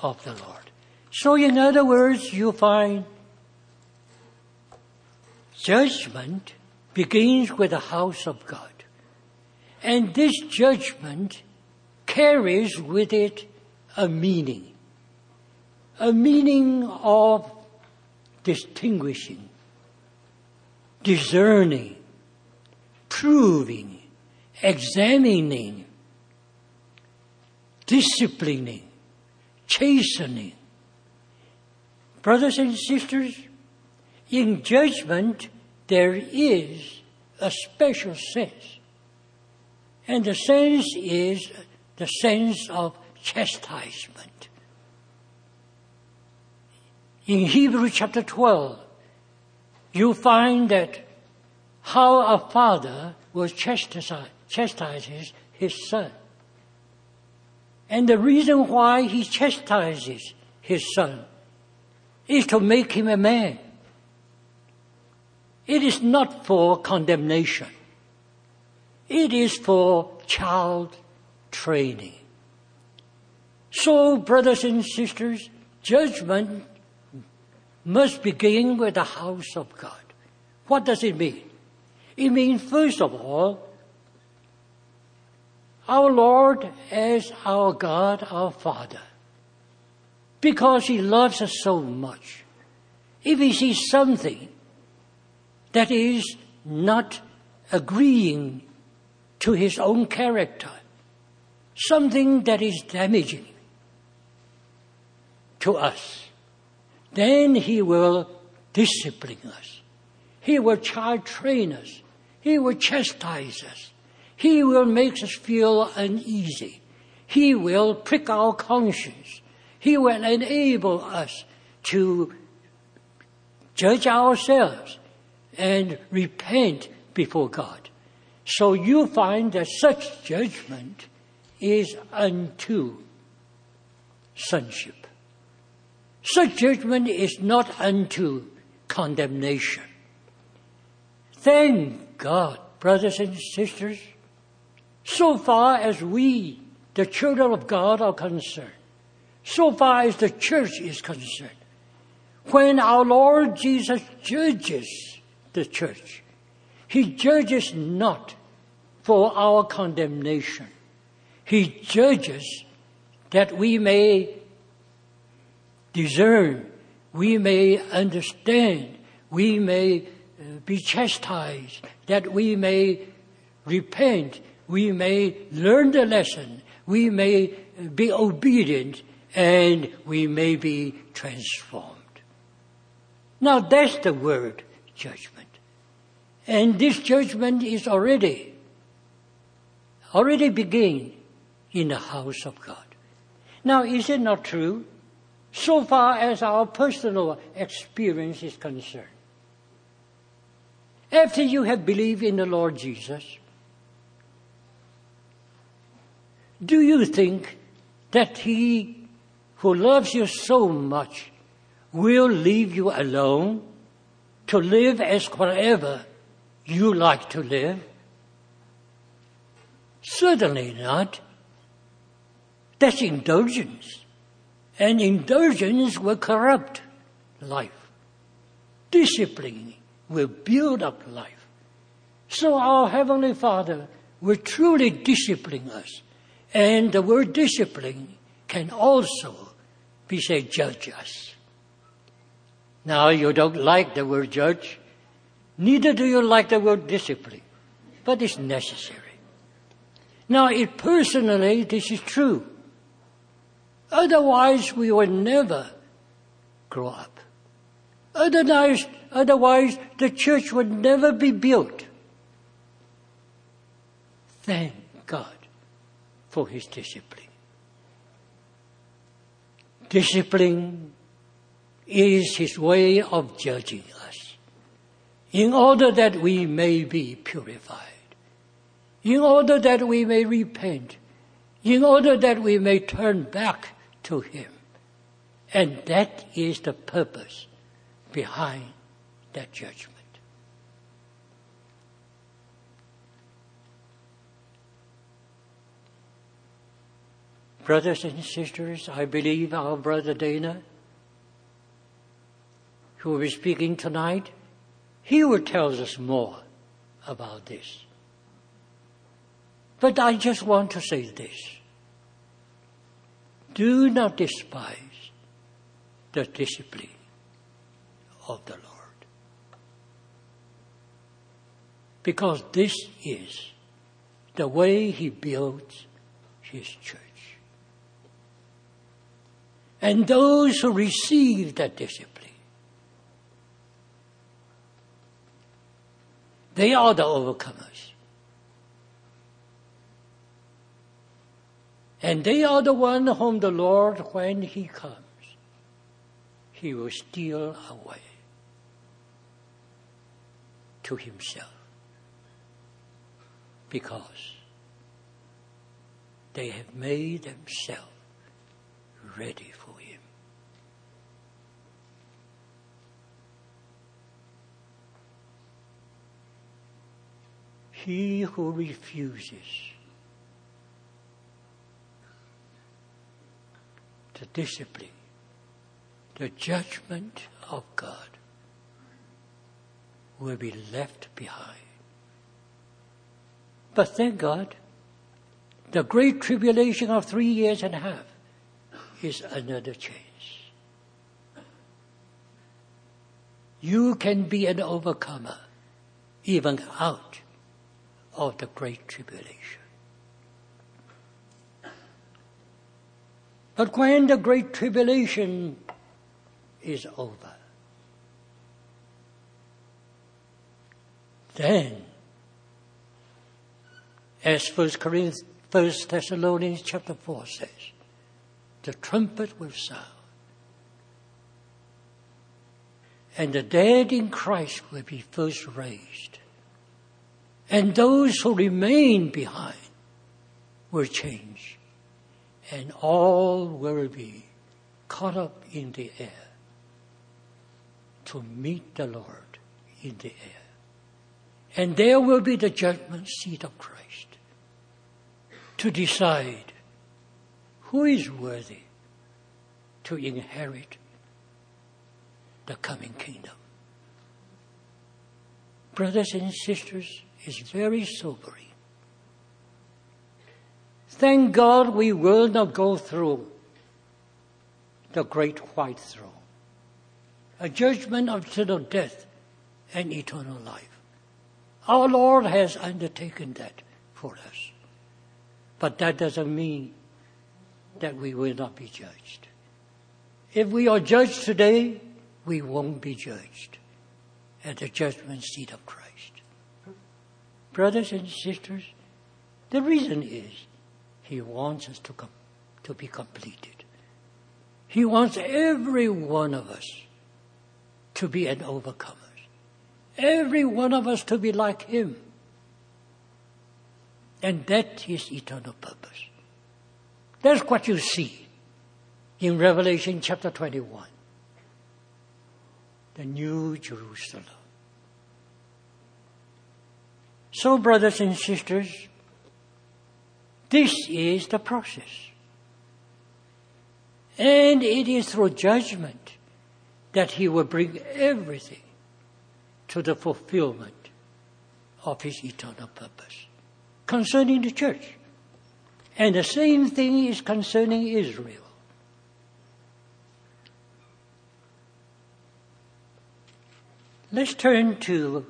of the Lord. So in other words, you find judgment begins with the house of God. And this judgment carries with it a meaning. A meaning of distinguishing, discerning, proving, examining, disciplining, chastening. Brothers and sisters, in judgment there is a special sense and the sense is the sense of chastisement. In Hebrews chapter 12, you find that how a father was chastise, chastises his son. And the reason why he chastises his son is to make him a man. It is not for condemnation. It is for child training. So, brothers and sisters, judgment must begin with the house of God. What does it mean? It means, first of all, our Lord as our God, our Father, because He loves us so much. If He sees something that is not agreeing to his own character, something that is damaging to us, then he will discipline us. He will child train us. He will chastise us. He will make us feel uneasy. He will prick our conscience. He will enable us to judge ourselves and repent before God. So you find that such judgment is unto sonship. Such judgment is not unto condemnation. Thank God, brothers and sisters, so far as we, the children of God, are concerned, so far as the church is concerned, when our Lord Jesus judges the church, He judges not for our condemnation. He judges that we may discern, we may understand, we may uh, be chastised, that we may repent, we may learn the lesson, we may be obedient, and we may be transformed. Now that's the word judgment. And this judgment is already already begin in the house of God. Now, is it not true? So far as our personal experience is concerned. After you have believed in the Lord Jesus, do you think that He who loves you so much will leave you alone to live as whatever you like to live? Certainly not. That's indulgence. And indulgence will corrupt life. Discipline will build up life. So our Heavenly Father will truly discipline us. And the word discipline can also be said judge us. Now you don't like the word judge. Neither do you like the word discipline. But it's necessary. Now, it personally, this is true. Otherwise, we will never grow up. Otherwise, otherwise, the church would never be built. Thank God for His discipline. Discipline is His way of judging us in order that we may be purified in order that we may repent, in order that we may turn back to Him. And that is the purpose behind that judgment. Brothers and sisters, I believe our brother Dana, who will be speaking tonight, he will tell us more about this. But I just want to say this. Do not despise the discipline of the Lord. Because this is the way He builds His church. And those who receive that discipline, they are the overcomers. And they are the one whom the Lord, when He comes, He will steal away to Himself. Because they have made themselves ready for Him. He who refuses the discipline, the judgment of God will be left behind. But thank God, the great tribulation of three years and a half is another change. You can be an overcomer even out of the great tribulation. But when the great tribulation is over, then, as First Corinthians, First Thessalonians chapter four says, the trumpet will sound, and the dead in Christ will be first raised, and those who remain behind will change. And all will be caught up in the air to meet the Lord in the air. And there will be the judgment seat of Christ to decide who is worthy to inherit the coming kingdom. Brothers and sisters, it's very sobering. Thank God we will not go through the great white throne, a judgment of eternal death and eternal life. Our Lord has undertaken that for us. But that doesn't mean that we will not be judged. If we are judged today, we won't be judged at the judgment seat of Christ. Brothers and sisters, The reason is He wants us to, com- to be completed. He wants every one of us to be an overcomer. Every one of us to be like Him. And that is eternal purpose. That's what you see in Revelation chapter 21. The New Jerusalem. So, brothers and sisters, this is the process. And it is through judgment that He will bring everything to the fulfillment of His eternal purpose concerning the church. And the same thing is concerning Israel. Let's turn to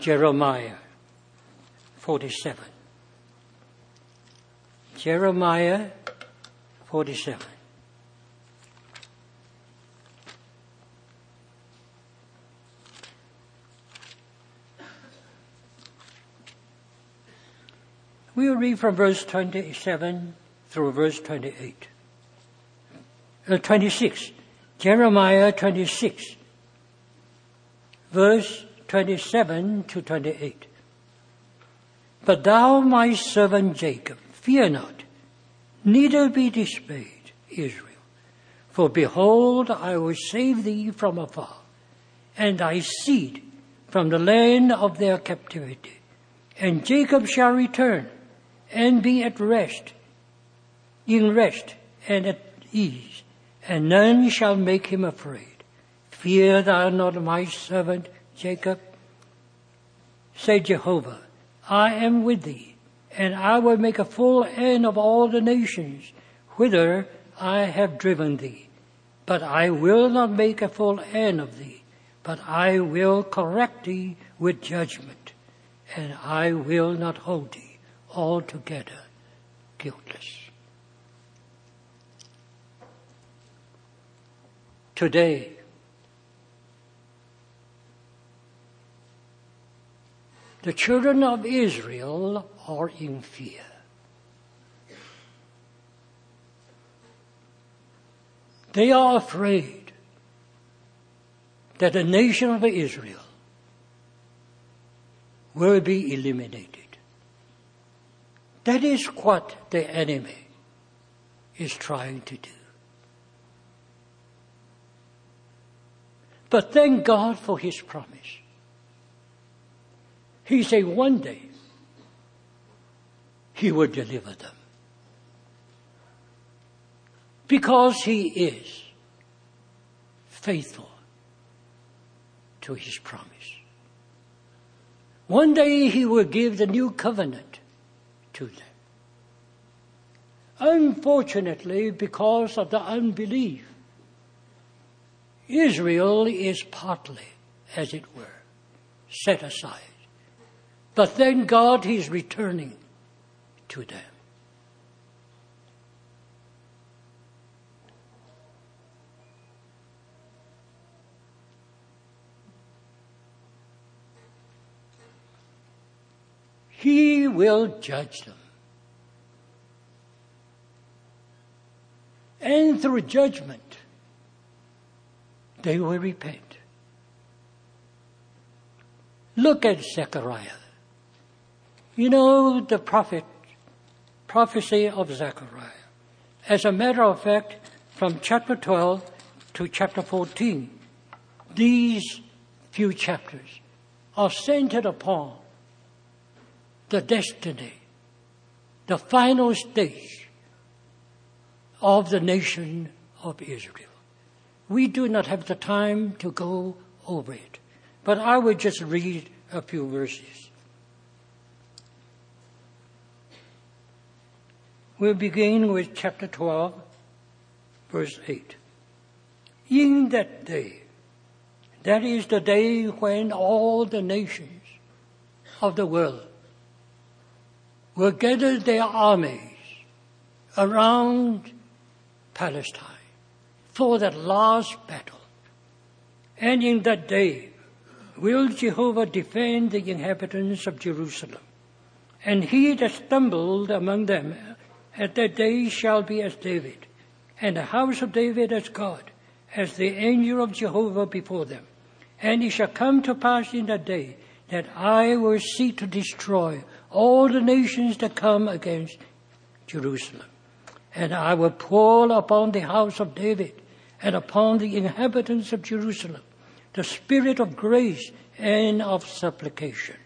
Jeremiah 47. Jeremiah 47. We'll read from verse 27 through verse 28. Uh, 26. Jeremiah 26, verse 27 to 28. But thou, my servant Jacob, fear not, neither be dismayed, Israel. For behold, I will save thee from afar, and thy seed from the land of their captivity. And Jacob shall return, and be at rest, in rest and at ease, and none shall make him afraid. Fear thou not my servant Jacob, Say Jehovah, I am with thee, and I will make a full end of all the nations whither I have driven thee. But I will not make a full end of thee, but I will correct thee with judgment, and I will not hold thee altogether guiltless. Today, the children of Israel are in fear. They are afraid that the nation of Israel will be eliminated. That is what the enemy is trying to do. But thank God for his promise. He said one day he will deliver them. Because he is faithful to his promise. One day he will give the new covenant to them. Unfortunately, because of the unbelief, Israel is partly, as it were, set aside. But then God is returning to them. He will judge them. And through judgment, they will repent. Look at Zechariah. You know the prophet, prophecy of Zechariah. As a matter of fact, from chapter 12 to chapter 14, these few chapters are centered upon the destiny, the final stage of the nation of Israel. We do not have the time to go over it, but I will just read a few verses. We'll begin with chapter 12, verse 8. In that day, that is the day when all the nations of the world will gather their armies around Palestine for that last battle. And in that day will Jehovah defend the inhabitants of Jerusalem And he that stumbled among them at that day shall be as David, and the house of David as God, as the angel of Jehovah before them. And it shall come to pass in that day that I will seek to destroy all the nations that come against Jerusalem. And I will pour upon the house of David and upon the inhabitants of Jerusalem the spirit of grace and of supplication.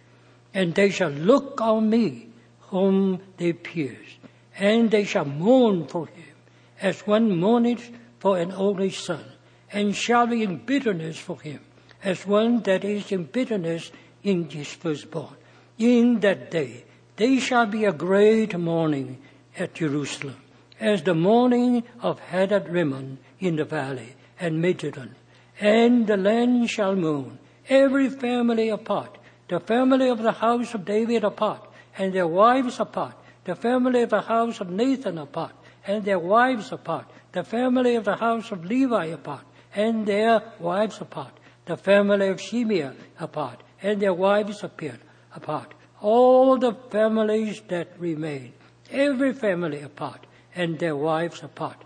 And they shall look on me whom they pierced, and they shall mourn for him as one mourneth for an only son, and shall be in bitterness for him as one that is in bitterness in his firstborn. In that day there shall be a great mourning at Jerusalem, as the mourning of Hadad Rimmon in the valley and Megiddon. And the land shall mourn, every family apart, the family of the house of David apart, and their wives apart, the family of the house of Nathan apart, and their wives apart, the family of the house of Levi apart, and their wives apart, the family of Shimea apart, and their wives appeared apart. All the families that remain, every family apart, and their wives apart.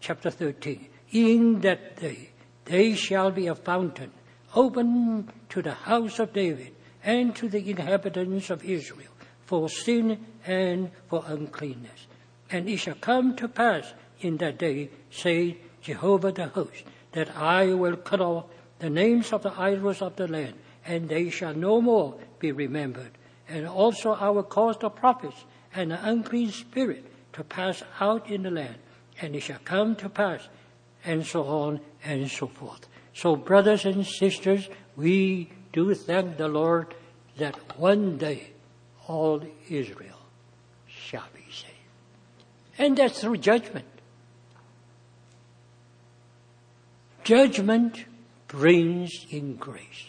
Chapter 13. In that day, they shall be a fountain open to the house of David and to the inhabitants of Israel for sin and for uncleanness. And it shall come to pass in that day, say Jehovah the host, that I will cut off the names of the idols of the land, and they shall no more be remembered. And also I will cause the prophets and the unclean spirit to pass out in the land, and it shall come to pass, and so on and so forth. So, brothers and sisters, we do thank the Lord that one day all Israel shall be saved. And that's through judgment. Judgment brings in grace.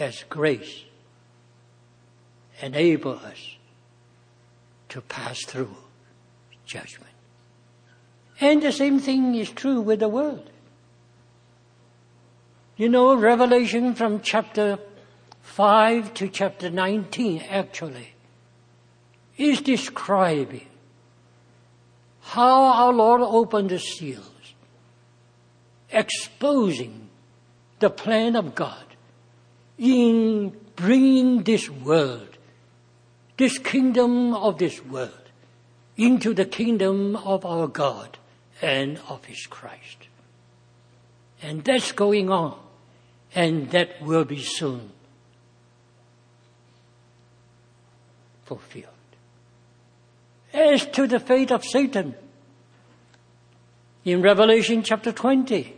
As grace enable us to pass through judgment. And the same thing is true with the world. You know, Revelation from chapter 5 to chapter 19 actually is describing how our Lord opened the seals exposing the plan of God in bringing this world, this kingdom of this world, into the kingdom of our God and of His Christ. And that's going on, and that will be soon fulfilled. As to the fate of Satan, in Revelation chapter 20,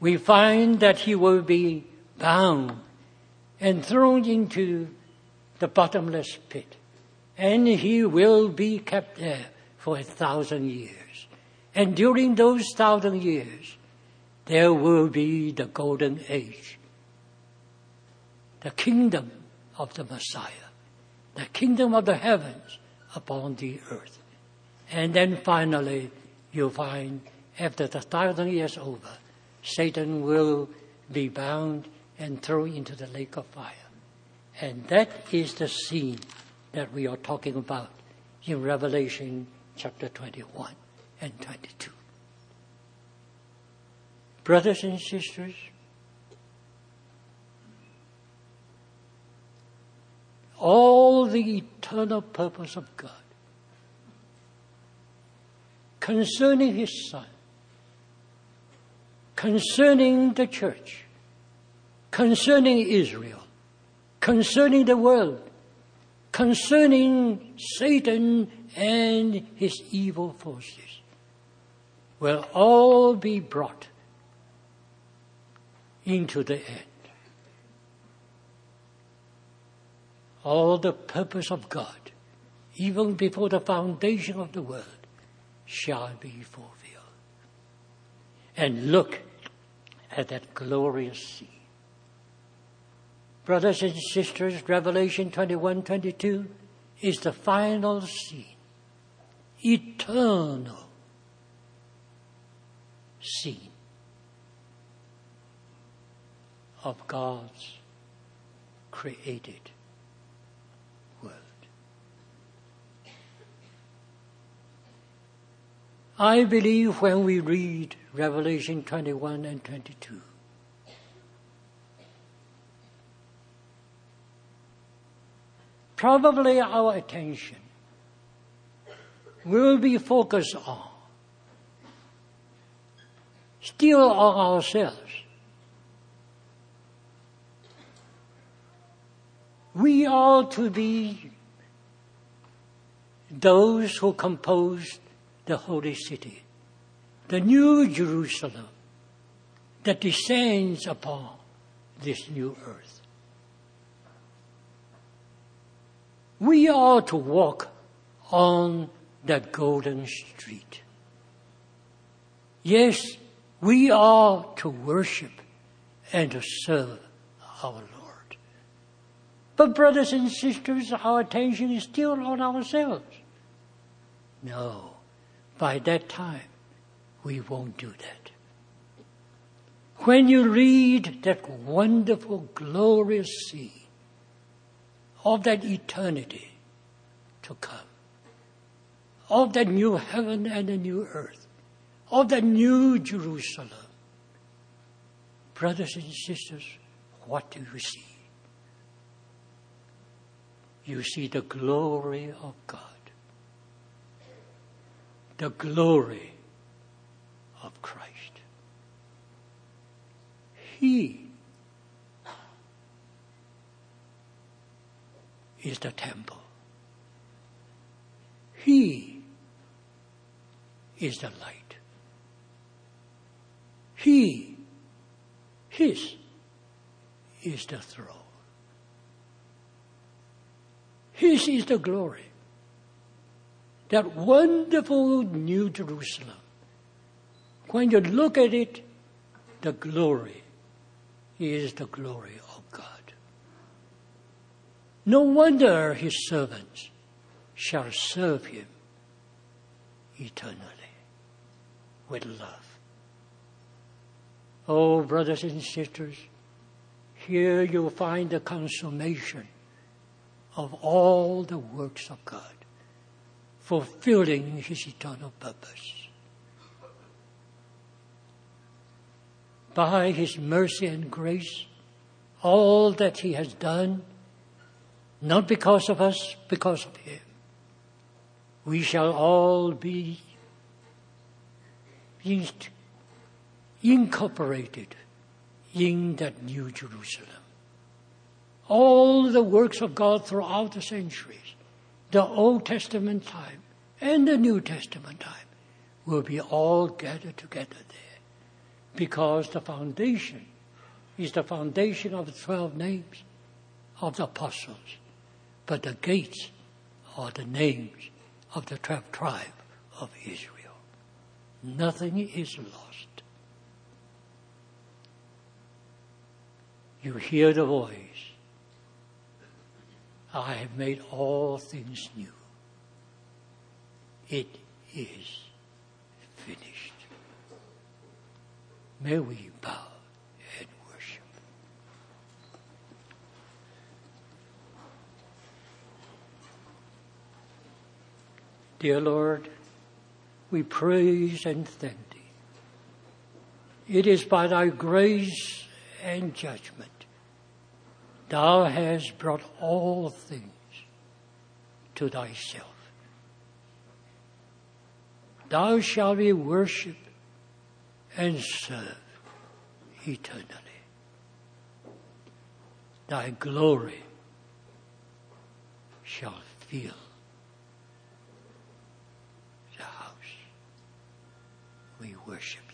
we find that he will be bound and thrown into the bottomless pit. And he will be kept there for a thousand years. And during those thousand years, there will be the golden age. The kingdom of the Messiah. The kingdom of the heavens upon the earth. And then finally, you'll find after the thousand years over, Satan will be bound and thrown into the lake of fire. And that is the scene that we are talking about in Revelation chapter 21 and 22. Brothers and sisters, all the eternal purpose of God concerning His Son concerning the church, concerning Israel, concerning the world, concerning Satan and his evil forces will all be brought into the end. All the purpose of God, even before the foundation of the world, shall be fulfilled. And look at that glorious scene. Brothers and sisters, Revelation 21 22 is the final scene, eternal scene of God's created world. I believe when we read Revelation 21 and 22, probably our attention will be focused on still on ourselves. We are to be those who composed the holy city, the new Jerusalem that descends upon this new earth. We are to walk on that golden street. Yes, we are to worship and to serve our Lord. But brothers and sisters, our attention is still on ourselves. No, by that time, we won't do that. When you read that wonderful, glorious sea of that eternity to come, of that new heaven and a new earth, of that new Jerusalem. Brothers and sisters, what do you see? You see the glory of God, the glory of Christ. He is the temple. He is the light. He, His, is the throne. His is the glory. That wonderful New Jerusalem. When you look at it, the glory is the glory of. No wonder his servants shall serve him eternally with love. Oh, brothers and sisters, here you'll find the consummation of all the works of God, fulfilling His eternal purpose. By His mercy and grace, all that He has done, not because of us, because of Him, we shall all be incorporated in that new Jerusalem. All the works of God throughout the centuries, the Old Testament time and the New Testament time, will be all gathered together there. Because the foundation is the foundation of the twelve names of the apostles, but the gates are the names of the tribe of Israel. Nothing is lost. you hear the voice. I have made all things new. It is finished. May we bow and worship. Dear Lord, we praise and thank Thee. It is by Thy grace and judgment. Thou hast brought all things to thyself. Thou shalt be worshipped and served eternally. Thy glory shall fill the house. We worship.